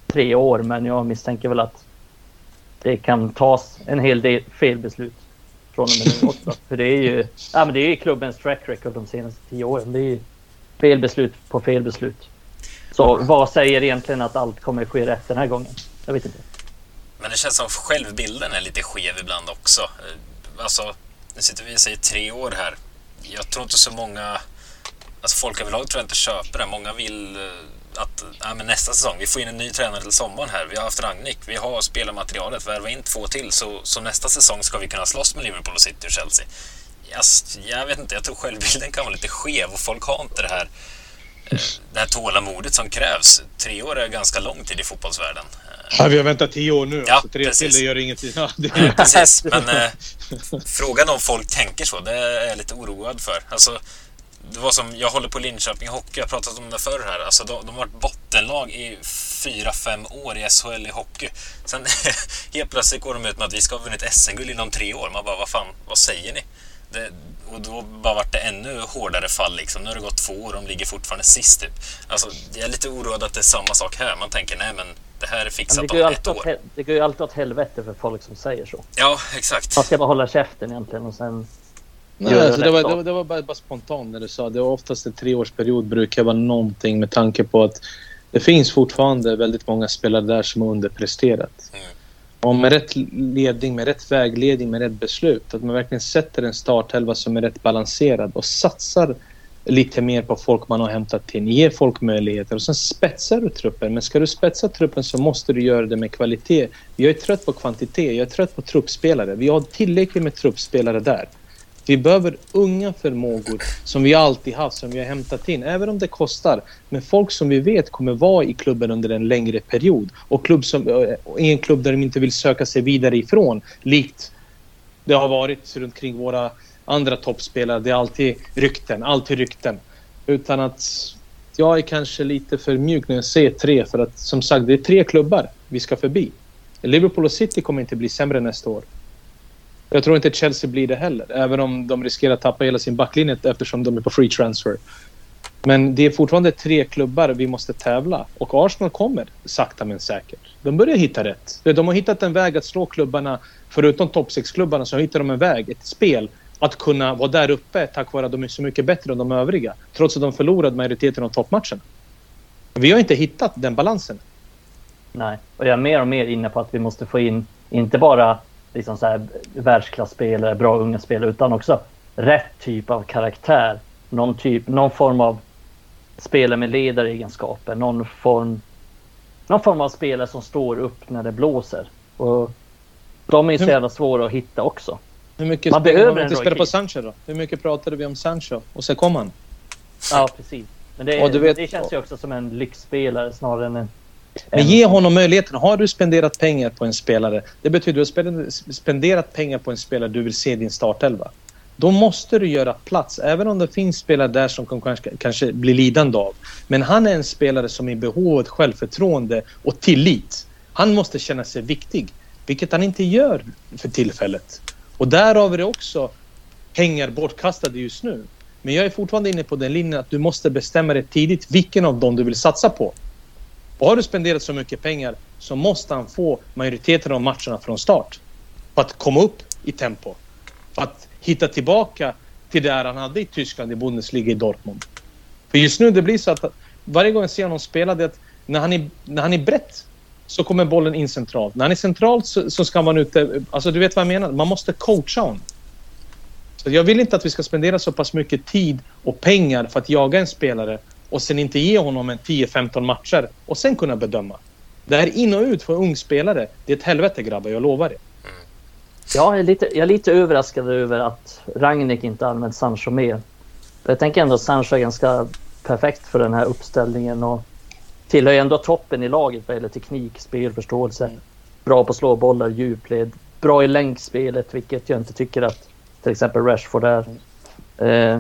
tre år. Men jag misstänker väl att det kan tas en hel del felbeslut från och med nu också. [laughs] För det är ju, ja, men det är ju klubbens track record de senaste tio åren. Det är ju felbeslut på felbeslut. Så vad säger egentligen att allt kommer ske rätt den här gången? Jag vet inte. Men det känns som självbilden är lite skev ibland också. Alltså, nu sitter vi säger tre år här. Jag tror inte så många... Alltså folk överlag tror jag inte köper det. Många vill eh, att ja, men nästa säsong, vi får in en ny tränare till sommaren här. Vi har haft Ragnik, vi har spelarmaterialet, värva in två till. Så, så nästa säsong ska vi kunna slåss med Liverpool och City och Chelsea. Yes, jag vet inte, jag tror självbilden kan vara lite skev och folk har inte det här, eh, det här tålamodet som krävs. Tre år är ganska lång tid i fotbollsvärlden. Eh, Ja, vi har väntat tio år nu. Ja, så tre precis. till gör ingenting. Ja, det, Precis, men eh, [laughs] frågan om folk tänker så, det är jag lite oroad för. Alltså, det var som, jag håller på Linköping Hockey, jag har pratat om det förr här. Alltså, de, de har varit bottenlag i fyra, fem år i SHL i hockey. Sen [laughs] helt plötsligt går de ut med att vi ska ha vunnit SM-guld inom tre år. Man bara, vad fan, vad säger ni? Det, och då bara vart det ännu hårdare fall liksom. Nu har det gått två år och de ligger fortfarande sist typ. Alltså, jag är lite oroad att det är samma sak här. Man tänker, nej men det här är Men fixat det, går ju om alltid ett år. det går ju alltid åt helvete för folk som säger så. Ja, exakt. Man ska bara hålla käften egentligen och sen... Nej, alltså det, var, det, var, det var bara, bara spontant när du sa det. var oftast en treårsperiod brukar vara någonting med tanke på att det finns fortfarande väldigt många spelare där som har underpresterat. Mm. Och med rätt ledning, med rätt vägledning, med rätt beslut. Att man verkligen sätter en startelva som är rätt balanserad och satsar lite mer på folk man har hämtat in. Ger folk möjligheter och sen spetsar du truppen. Men ska du spetsa truppen så måste du göra det med kvalitet. Jag är trött på kvantitet. Jag är trött på truppspelare. Vi har tillräckligt med truppspelare där. Vi behöver unga förmågor som vi alltid haft, som vi har hämtat in, även om det kostar. Men folk som vi vet kommer vara i klubben under en längre period och klubb som, eh, i en klubb där de inte vill söka sig vidare ifrån, likt det har varit runt kring våra andra toppspelare. Det är alltid rykten, alltid rykten. Utan att jag är kanske lite för mjuk när jag säger tre, för att som sagt, det är tre klubbar vi ska förbi. Liverpool och City kommer inte bli sämre nästa år. Jag tror inte Chelsea blir det heller, även om de riskerar att tappa hela sin backlinje eftersom de är på free transfer. Men det är fortfarande tre klubbar vi måste tävla och Arsenal kommer sakta men säkert. De börjar hitta rätt. De har hittat en väg att slå klubbarna, förutom topp 6-klubbarna, så hittar de en väg, ett spel att kunna vara där uppe tack vare att de är så mycket bättre än de övriga. Trots att de förlorade majoriteten av toppmatcherna. Vi har inte hittat den balansen. Nej. Och jag är mer och mer inne på att vi måste få in, inte bara liksom så här världsklasspelare, bra unga spelare, utan också rätt typ av karaktär. Någon, typ, någon form av spelare med ledaregenskaper. Någon form, någon form av spelare som står upp när det blåser. Och de är så jävla svåra att hitta också. Hur mycket Man spelar behöver en spela på Sancho då? Hur mycket pratade vi om Sancho? Och så kom han. Ja, precis. Men det, du vet- det känns ju också som en lyxspelare snarare än en Men ge honom möjligheten. Har du spenderat pengar på en spelare, det betyder att du har spenderat pengar på en spelare du vill se i din startelva. Då måste du göra plats, även om det finns spelare där som kan kanske, kanske bli lidande av. Men han är en spelare som är i behov av självförtroende och tillit. Han måste känna sig viktig, vilket han inte gör för tillfället. Och därav är det också pengar bortkastade just nu. Men jag är fortfarande inne på den linjen att du måste bestämma dig tidigt vilken av dem du vill satsa på. Och har du spenderat så mycket pengar så måste han få majoriteten av matcherna från start. För att komma upp i tempo. För att hitta tillbaka till det han hade i Tyskland, i Bundesliga, i Dortmund. För just nu det blir så att varje gång jag ser honom spela, det att när han är, när han är brett så kommer bollen in centralt. När han är centralt så, så ska man ute... Alltså du vet vad jag menar? Man måste coacha honom. Så jag vill inte att vi ska spendera så pass mycket tid och pengar för att jaga en spelare och sen inte ge honom en 10-15 matcher och sen kunna bedöma. Det här in och ut för ung spelare, det är ett helvete grabbar, jag lovar mm. det. Jag är lite, jag är lite överraskad över att Ragnik inte använt Sancho mer. Jag tänker ändå att Sancho är ganska perfekt för den här uppställningen och tillhör ändå toppen i laget vad gäller teknik, spelförståelse. Bra på att slå bollar, djupled, bra i länkspelet, vilket jag inte tycker att till exempel Rashford är. Eh,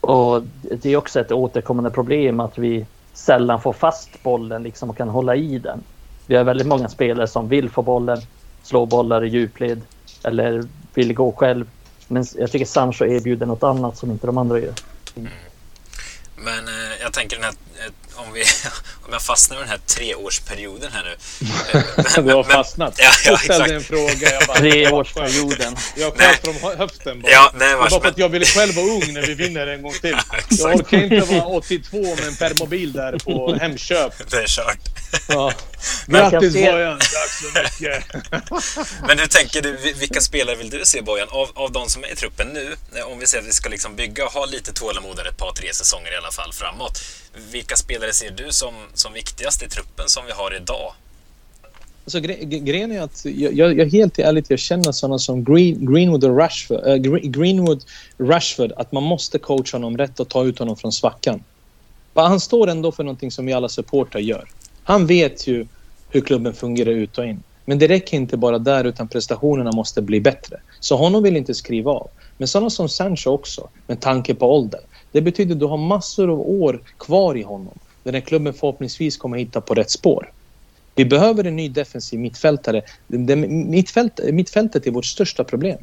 och det är också ett återkommande problem att vi sällan får fast bollen liksom och kan hålla i den. Vi har väldigt många spelare som vill få bollen, slå bollar i djupled eller vill gå själv. Men jag tycker Sancho erbjuder något annat som inte de andra gör. Mm. Men eh, jag tänker den här, eh, om, vi, [laughs] om jag fastnar i den här treårsperioden här nu. [laughs] du har fastnat? Ja, ja, jag ställde en fråga. Jag bara, Treårsperioden. Jag sköt från höften bara. Ja, nej, bara för att jag ville själv vara ung när vi vinner en gång till. [laughs] jag orkar inte vara 82 med en permobil där på Hemköp. [laughs] Det är kört. Ja. Grattis Bojan! Tack så mycket! Men hur tänker du, vilka spelare vill du se Bojan? Av, av de som är i truppen nu, om vi säger att vi ska liksom bygga och ha lite tålamod ett par, tre säsonger i alla fall framåt. Vilka spelare ser du som, som viktigast i truppen som vi har idag? Alltså, gre grejen är att jag, jag, jag helt ärligt jag känner sådana som Green, Greenwood och Rashford, äh, Greenwood, Rashford, att man måste coacha honom rätt och ta ut honom från svackan. Han står ändå för någonting som vi alla supportrar gör. Han vet ju hur klubben fungerar ut och in. Men det räcker inte bara där utan prestationerna måste bli bättre. Så honom vill inte skriva av. Men sådana som Sancho också, med tanke på ålder. Det betyder att du har massor av år kvar i honom. Där den klubben förhoppningsvis kommer hitta på rätt spår. Vi behöver en ny defensiv mittfältare. Mittfält, mittfältet är vårt största problem.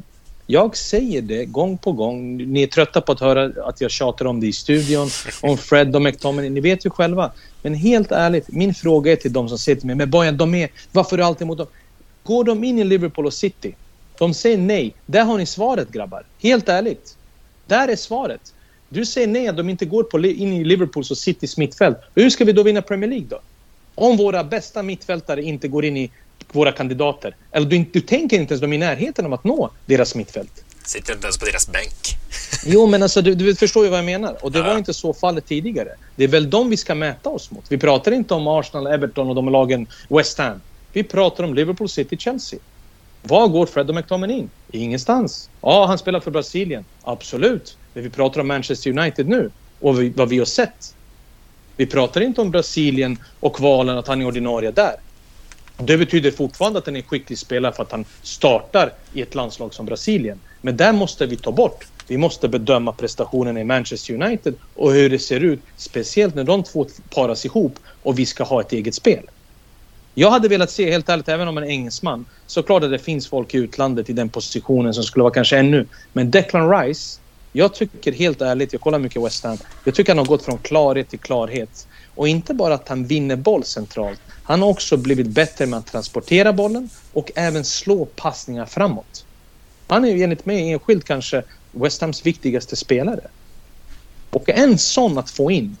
Jag säger det gång på gång. Ni är trötta på att höra att jag tjatar om det i studion. Om Fred och McTominay. Ni vet ju själva. Men helt ärligt, min fråga är till de som säger till mig, men Bojan, de är... Varför är du alltid emot dem? Går de in i Liverpool och City? De säger nej. Där har ni svaret grabbar. Helt ärligt. Där är svaret. Du säger nej att de inte går på, in i Liverpools och Citys mittfält. Hur ska vi då vinna Premier League då? Om våra bästa mittfältare inte går in i våra kandidater. Eller du, du tänker inte ens de i närheten av att nå deras mittfält. Sitter inte ens på deras bänk. [laughs] jo, men alltså du, du förstår ju vad jag menar. Och det ja. var inte så fallet tidigare. Det är väl de vi ska mäta oss mot. Vi pratar inte om Arsenal, Everton och de lagen West Ham. Vi pratar om Liverpool City, Chelsea. Var går Fred och McTominay in? Ingenstans. Ja, han spelar för Brasilien. Absolut. Men vi pratar om Manchester United nu och vi, vad vi har sett. Vi pratar inte om Brasilien och kvalen att han är ordinarie där. Det betyder fortfarande att han är en skicklig spelare för att han startar i ett landslag som Brasilien. Men där måste vi ta bort. Vi måste bedöma prestationen i Manchester United och hur det ser ut. Speciellt när de två paras ihop och vi ska ha ett eget spel. Jag hade velat se, helt ärligt, även om en engelsman, såklart att det finns folk i utlandet i den positionen som skulle vara kanske ännu. Men Declan Rice, jag tycker helt ärligt, jag kollar mycket West Ham, jag tycker han har gått från klarhet till klarhet. Och inte bara att han vinner boll centralt. Han har också blivit bättre med att transportera bollen och även slå passningar framåt. Han är enligt mig enskilt kanske West Hams viktigaste spelare. Och en sån att få in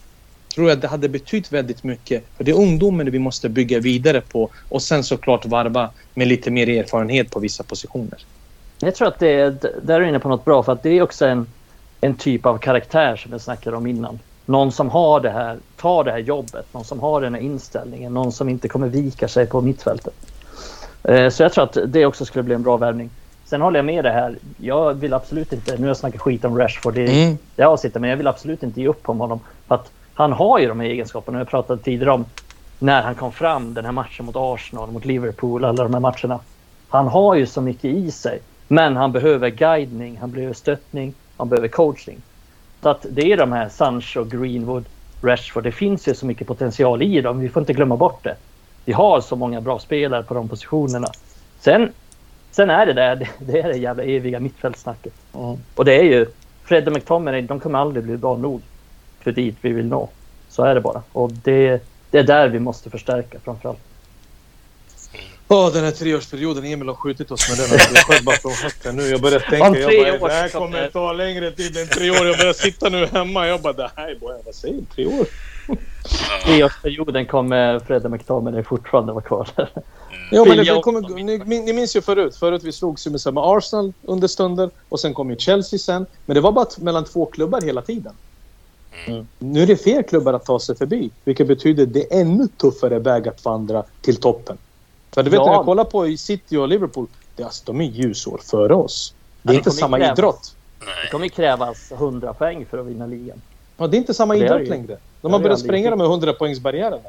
tror jag det hade betytt väldigt mycket. För det är ungdomen vi måste bygga vidare på och sen såklart varva med lite mer erfarenhet på vissa positioner. Jag tror att det är, där är du inne på något bra för att det är också en, en typ av karaktär som jag snackade om innan. Någon som har det här, tar det här jobbet, någon som har den här inställningen, någon som inte kommer vika sig på mittfältet. Eh, så jag tror att det också skulle bli en bra värvning. Sen håller jag med det här. Jag vill absolut inte, nu har jag snackat skit om Rashford, det mm. jag sitter, men jag vill absolut inte ge upp om honom. För att han har ju de här egenskaperna. Jag pratade tidigare om när han kom fram den här matchen mot Arsenal, mot Liverpool, alla de här matcherna. Han har ju så mycket i sig. Men han behöver guidning, han behöver stöttning, han behöver coaching. Så att det är de här Sancho, Greenwood, Rashford. Det finns ju så mycket potential i dem. Vi får inte glömma bort det. Vi har så många bra spelare på de positionerna. Sen, sen är det där, [laughs] det, är det jävla eviga mittfältssnacket. Ja. Och det är ju, Fred och McTominay, de kommer aldrig bli bra nog för dit vi vill nå. Så är det bara. Och det, det är där vi måste förstärka framförallt. Åh, den här treårsperioden Emil har skjutit oss med den. Alltså, jag sköt bara från höften nu. Jag börjar tänka. Om tre jag bara, år det här kommer ta längre tid än tre år. Jag börjar sitta nu hemma. Jag bara, det här är bara, vad säger? Tre år? [laughs] Treårsperioden kommer Fred och McTominay fortfarande vara kvar. Ja, men det, kommer, ni, ni minns ju förut. Förut vi slogs ju med samma Arsenal under stunder och sen kom ju Chelsea sen. Men det var bara mellan två klubbar hela tiden. Mm. Nu är det fler klubbar att ta sig förbi. Vilket betyder det är ännu tuffare väg att vandra till toppen. För du vet Ja. när jag kollar på i City och Liverpool. Det, är alltså, de är ljusår före oss. Det är Ja, det inte samma krävas. idrott. Det kommer krävas 100 poäng för att vinna ligan. Ja, det är inte samma idrott ju. längre. De har börjat spränga de här 100 poängsbarriärerna.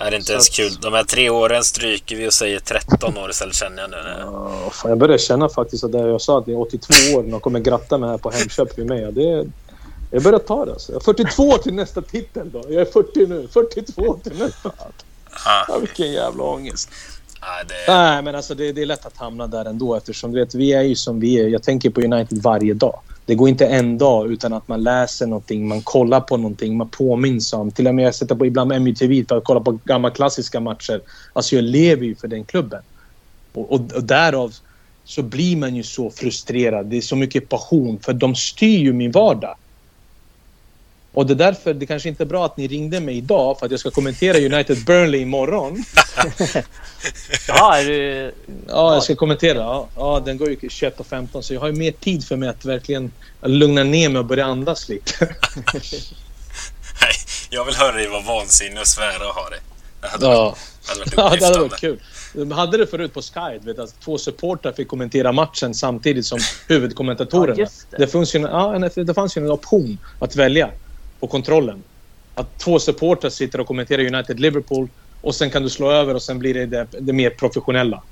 Är det inte Så ens kul? De här tre åren stryker vi och säger 13 år istället känner jag nu. Ja, fan, jag börjar känna faktiskt att det jag sa att det är 82 år och de kommer gratta mig här på Hemköp vid mig. Det är, jag börjar ta det alltså. Jag är 42 år till nästa titel då. Jag är 40 nu. 42 till nästa. Ja, Ja, vilken jävla ångest. ja, det, Nej, men alltså det, det är lätt att hamna där ändå eftersom du vet, vi är ju som vi är. Jag tänker på United varje dag. Det går inte en dag utan att man läser någonting, man kollar på någonting, man påminns om. Till och med jag sätter på ibland MUTV för att kolla på gamla klassiska matcher. Alltså jag lever ju för den klubben. Och, och, och därav så blir man ju så frustrerad. Det är så mycket passion för de styr ju min vardag. Och det är därför det kanske inte är bra att ni ringde mig idag för att jag ska kommentera United Burnley imorgon. [laughs] Ja, är du... Ja, jag ska kommentera. Ja, ja den går ju 21.15 så jag har ju mer tid för mig att verkligen lugna ner mig och börja andas lite. [laughs] nej, jag vill höra dig vara vansinnig och svära och ha det. Det hade, Ja, varit, hade varit ja det hade varit kul. De hade det förut på Sky, vet, att två supportrar fick kommentera matchen samtidigt som huvudkommentatorerna. Ja, det. det. fanns ju en, ja, det fanns ju en option att välja på kontrollen. Att två supportrar sitter och kommenterar United-Liverpool och sen kan du slå över och sen blir det det, det mer professionella.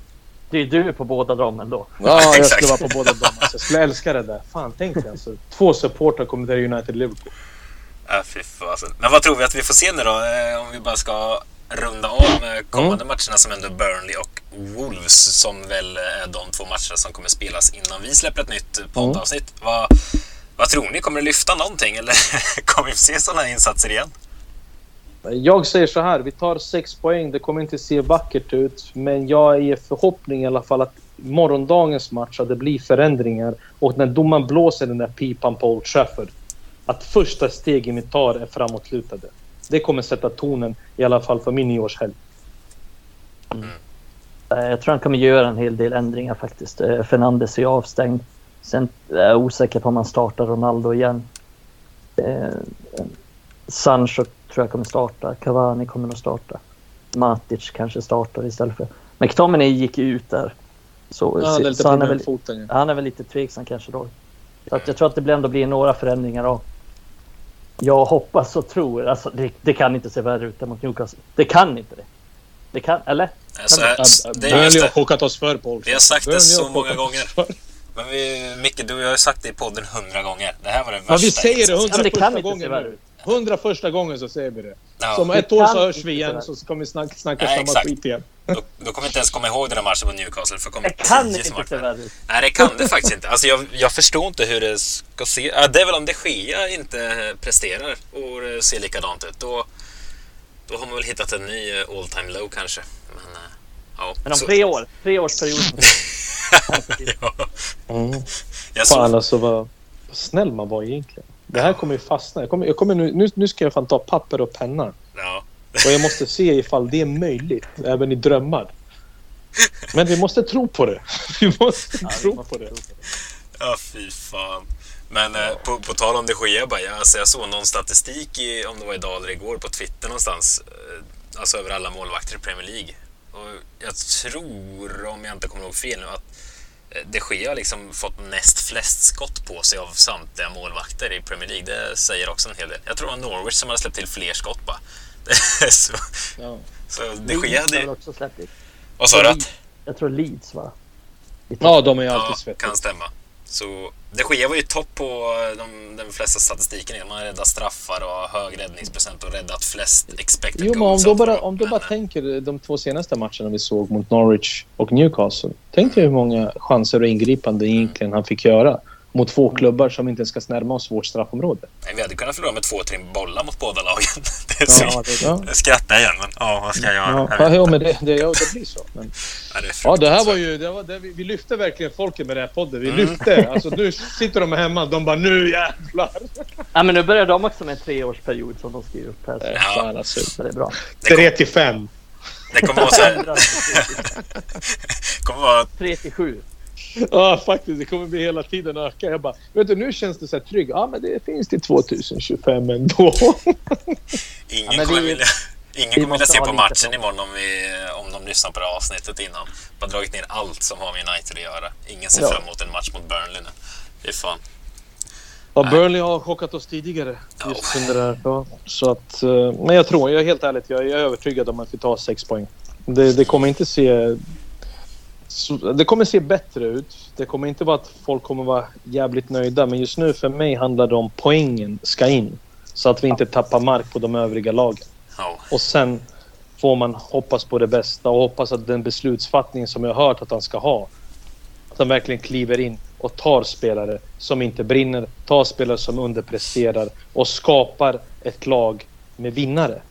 Det är du på båda dem ändå. Ja, jag skulle vara på båda dem. Alltså, jag skulle älska det där. Fan, tänk dig alltså. Två supportrar kommenterar United-Liverpool. Ja, fy fasen. Men vad tror vi att vi får se nu då? Eh, Om vi bara ska runda av med kommande matcherna som ändå är Burnley och Wolves som väl är de två matcherna som kommer spelas innan vi släpper ett nytt poddavsnitt. Vad, vad tror ni? Kommer det lyfta någonting eller [laughs] kommer vi få se sådana insatser igen? Jag säger så här, vi tar sex poäng. Det kommer inte se vackert ut, men jag är förhoppning i alla fall att morgondagens match, att det blir förändringar. Och när domaren blåser den där pipan på Old Trafford, att första stegen vi tar är framåtlutade. Det kommer sätta tonen, i alla fall för min nyårshelg. Eh, Jag tror han kommer göra en hel del ändringar faktiskt. Eh, Fernandes är avstängd. Sen är jag osäker på om han startar Ronaldo igen. Eh, Sancho tror jag kommer starta. Cavani kommer nog starta. Matic kanske startar istället för... McTominay gick ju ut där. Så, Ja, det så han, är väl, foten. Ja. han är väl lite tveksam kanske då. Så att jag tror att det blir ändå blir några förändringar. Och jag hoppas och tror, alltså det, det kan inte se värre ut än mot Newcastle. Det kan inte det. Det kan, eller? Alltså, det är Burnley just har det. chockat oss för på Old Vi har sagt det så har många gånger. Men vi, Micke, du har ju sagt det i podden hundra gånger. Det här var den Ja, värsta vi säger det. Ja, men hundra första gången nu. Hundra första gången så säger vi det. Ja, Så om ett år så hörs vi igen så kommer vi snacka, snacka Nej, samma exakt. skit igen. då, då kommer vi inte ens komma ihåg den här matchen på Newcastle för det kommer Det kan inte se värre ut. Nej, det kan det faktiskt inte. Alltså, jag, jag förstår inte hur det ska se... Ja, det är väl om de Gea inte presterar och ser likadant ut. Då, då har man väl hittat en ny eh, all time low kanske. Men, eh, ja. Men om så- tre år, tre års period. [laughs] ja. Mm. [laughs] Jag Fan alltså vad, snäll man var egentligen. Det här kommer ju fastna. Jag kommer, jag kommer nu, nu, nu ska jag fan ta papper och penna. ja. Och jag måste se ifall det är möjligt, även i drömmar. Men vi måste tro på det. [laughs] Vi måste tro på det. ja, fy fan. Men eh, på, på tal om det bara, jag, alltså, jag såg någon statistik i, om det var idag eller igår på Twitter någonstans. Eh, alltså över alla målvakter i Premier League. Och jag tror, om jag inte kommer ihåg fel nu, att eh, de Gea har liksom fått näst flest skott på sig av samtliga målvakter i Premier League. Det säger också en hel del. Jag tror det var Norwich som hade släppt till fler skott bara. [laughs] så, Ja. så de Gea hade... också släppt dit. Vad sa du? att- Jag tror Leeds va? ja, de är ju alltid Ja, svettiga. kan stämma. Så de Gea var ju topp på eh, de, den flesta statistiken. Man har räddat straffar och har hög räddningsprocent och räddat flest expected Jo, men om goals. du bara, om du bara eh, tänker de två senaste matcherna vi såg mot Norwich och Newcastle. Tänk dig hur många chanser och ingripanden egentligen han fick göra mot två klubbar som inte ens ska närma oss vårt straffområde. nej, Vi hade kunnat förlora med två, tre bollar mot båda lagen. [laughs] Det är så, Ja, det, ja. Jag skrattar igen, men ja, vad ska jag göra? Ja, Jag ja, men det, det, ja, det blir så. Men, Ja, det är ja, det här var ju... Det var, det, vi, vi lyfte verkligen folket med den här podden. Vi Mm. lyfte. Alltså, nu sitter de hemma. De bara nu jävlar. [laughs] Ja, men nu börjar de också med en treårsperiod som de skriver upp här. Ja. Fan, alltså. Så det är bra. Tre till fem. det kommer vara så här, [laughs] kommer vara 3 till 7. [laughs] Ja, faktiskt. Det kommer bli hela tiden öka. Jag bara, vet du, nu känns det så här trygg. Ja, men det finns till 2025 ändå. [laughs] Ingen Ja, kommer vi- vilja, ingen vi kommer vilja se på matchen imorgon om, vi, om de lyssnar på det här avsnittet innan. Bara dragit ner allt som har med United att göra. Ingen ser Ja. fram emot en match mot Burnley nu. Det är fan. Ja, Burnley har chockat oss tidigare. Just under det här. Ja, så att, eh, men jag tror, jag är helt ärligt, jag är övertygad om att vi tar sex poäng. Det, det kommer inte se... så- Det kommer se bättre ut. Det kommer inte vara att folk kommer vara jävligt nöjda. Men just nu för mig handlar det om poängen ska in. Så att vi inte tappar mark på de övriga lagen. Ja. Och sen får man hoppas på det bästa och hoppas att den beslutsfattning som jag har hört att han ska ha. Att han verkligen kliver in och tar spelare som inte brinner, tar spelare som underpresterar och skapar ett lag med vinnare.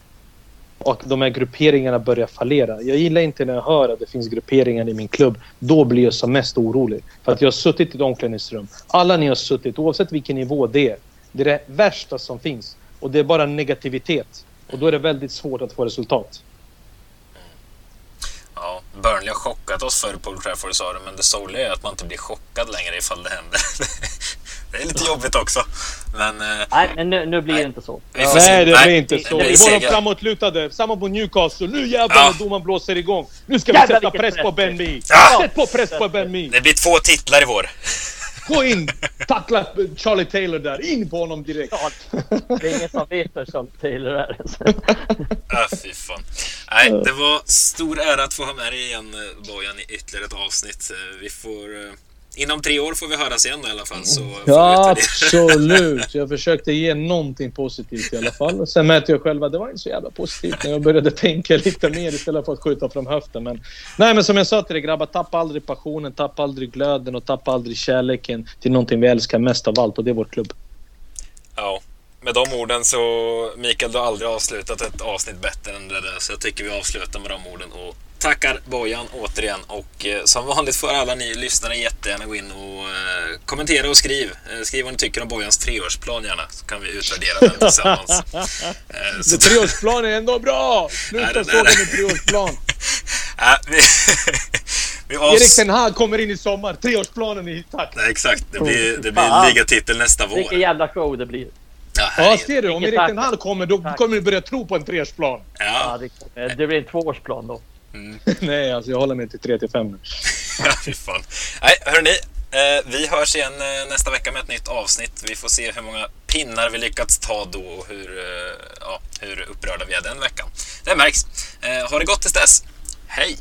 Och de här grupperingarna börjar fallera. Jag gillar inte när jag hör att det finns grupperingar i min klubb. Då blir jag som mest orolig. För att jag har suttit i ett omklädningsrum. Alla ni har suttit, oavsett vilken nivå det är. Det är det värsta som finns. Och det är bara negativitet. Och då är det väldigt svårt att få resultat. Ja, Burnley har chockat oss förr på Old Trafford sa du, men det sorgliga är att man inte blir chockad längre ifall det händer. [laughs] det är lite jobbigt också. Men eh, Nej, men nu, nu blir Nej. det inte så. Ja. Nej, det Nej, blir inte så. det- Det var de framåtlutade. Samma på Newcastle. Nu jävlar Ja. när domaren blåser igång. Nu ska vi Jävlar, sätta press på. Ben Mee. Ja. Sätt på press på Ben Mee. det blir två titlar i vår. Gå in! Tackla Charlie Taylor där. In på honom direkt. Ja, det är ingen som vet vem Charlie Taylor är. Ah, fy fan. Nej, det var stor ära att få ha med dig igen eh, Bojan i ytterligare ett avsnitt. Eh, Vi får... Inom tre år får vi höras igen i alla fall. Ja, absolut. Jag försökte ge någonting positivt i alla fall. Sen märkte jag själv att det var inte så jävla positivt när jag började tänka lite mer istället för att skjuta från höften. Men, nej, men som jag sa till dig grabbar, tappa aldrig passionen, tappa aldrig glöden och tappa aldrig kärleken till någonting vi älskar mest av allt och det är vår klubb. Ja, med de orden så... Mikael, du har aldrig avslutat ett avsnitt bättre än det där. Så jag tycker vi avslutar med de orden och tackar Bojan återigen. Och eh, som vanligt får alla ni lyssnare jättegärna gå in och eh, kommentera och skriv. Eh, skriv vad ni tycker om Bojans treårsplan gärna. Så kan vi utvärdera den tillsammans. [laughs] Så- treårsplan är ändå bra! Sluta det- såga det- med treårsplan. [laughs] Ja, vi, [laughs] vi Erik avs... Ten Hag kommer in i sommar. Treårsplanen är tack. Nej, exakt. Det blir, det Fan. blir ligatitel nästa Vilken vår. jävla show det blir. Ja, Ja, ser du? Om Erik. Ten Hag kommer, då kommer du börja tro på en treårsplan. Ja, Ja, det, det blir en tvåårsplan då. Mm. [laughs] Nej, alltså jag håller mig till 3 till 5 nu. [laughs] ja, fy fan. Nej, hörni. Eh, vi hörs igen eh, nästa vecka med ett nytt avsnitt. Vi får se hur många pinnar vi lyckats ta då och hur, eh, ja, hur upprörda vi är den veckan. Det märks. Eh, ha det gott tills dess. Hej!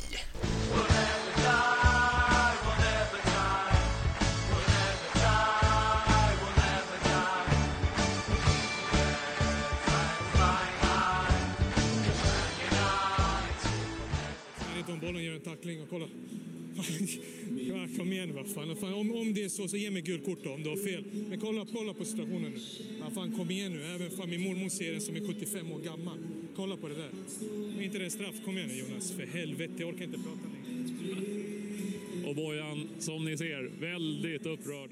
Bollen gör en tackling och kolla. Ja, [laughs] kom igen vad fan. fan om, om det är så, så ge mig gult kort då, om du har fel. Men kolla, kolla på situationen nu. Ja, fan kom igen nu. Även fan min mormor ser den som är 75 år gammal. Kolla på det där. Är inte det en straff? Kom igen nu Jonas. För helvete, jag orkar inte prata längre. Och Bojan, som ni ser, väldigt upprörd.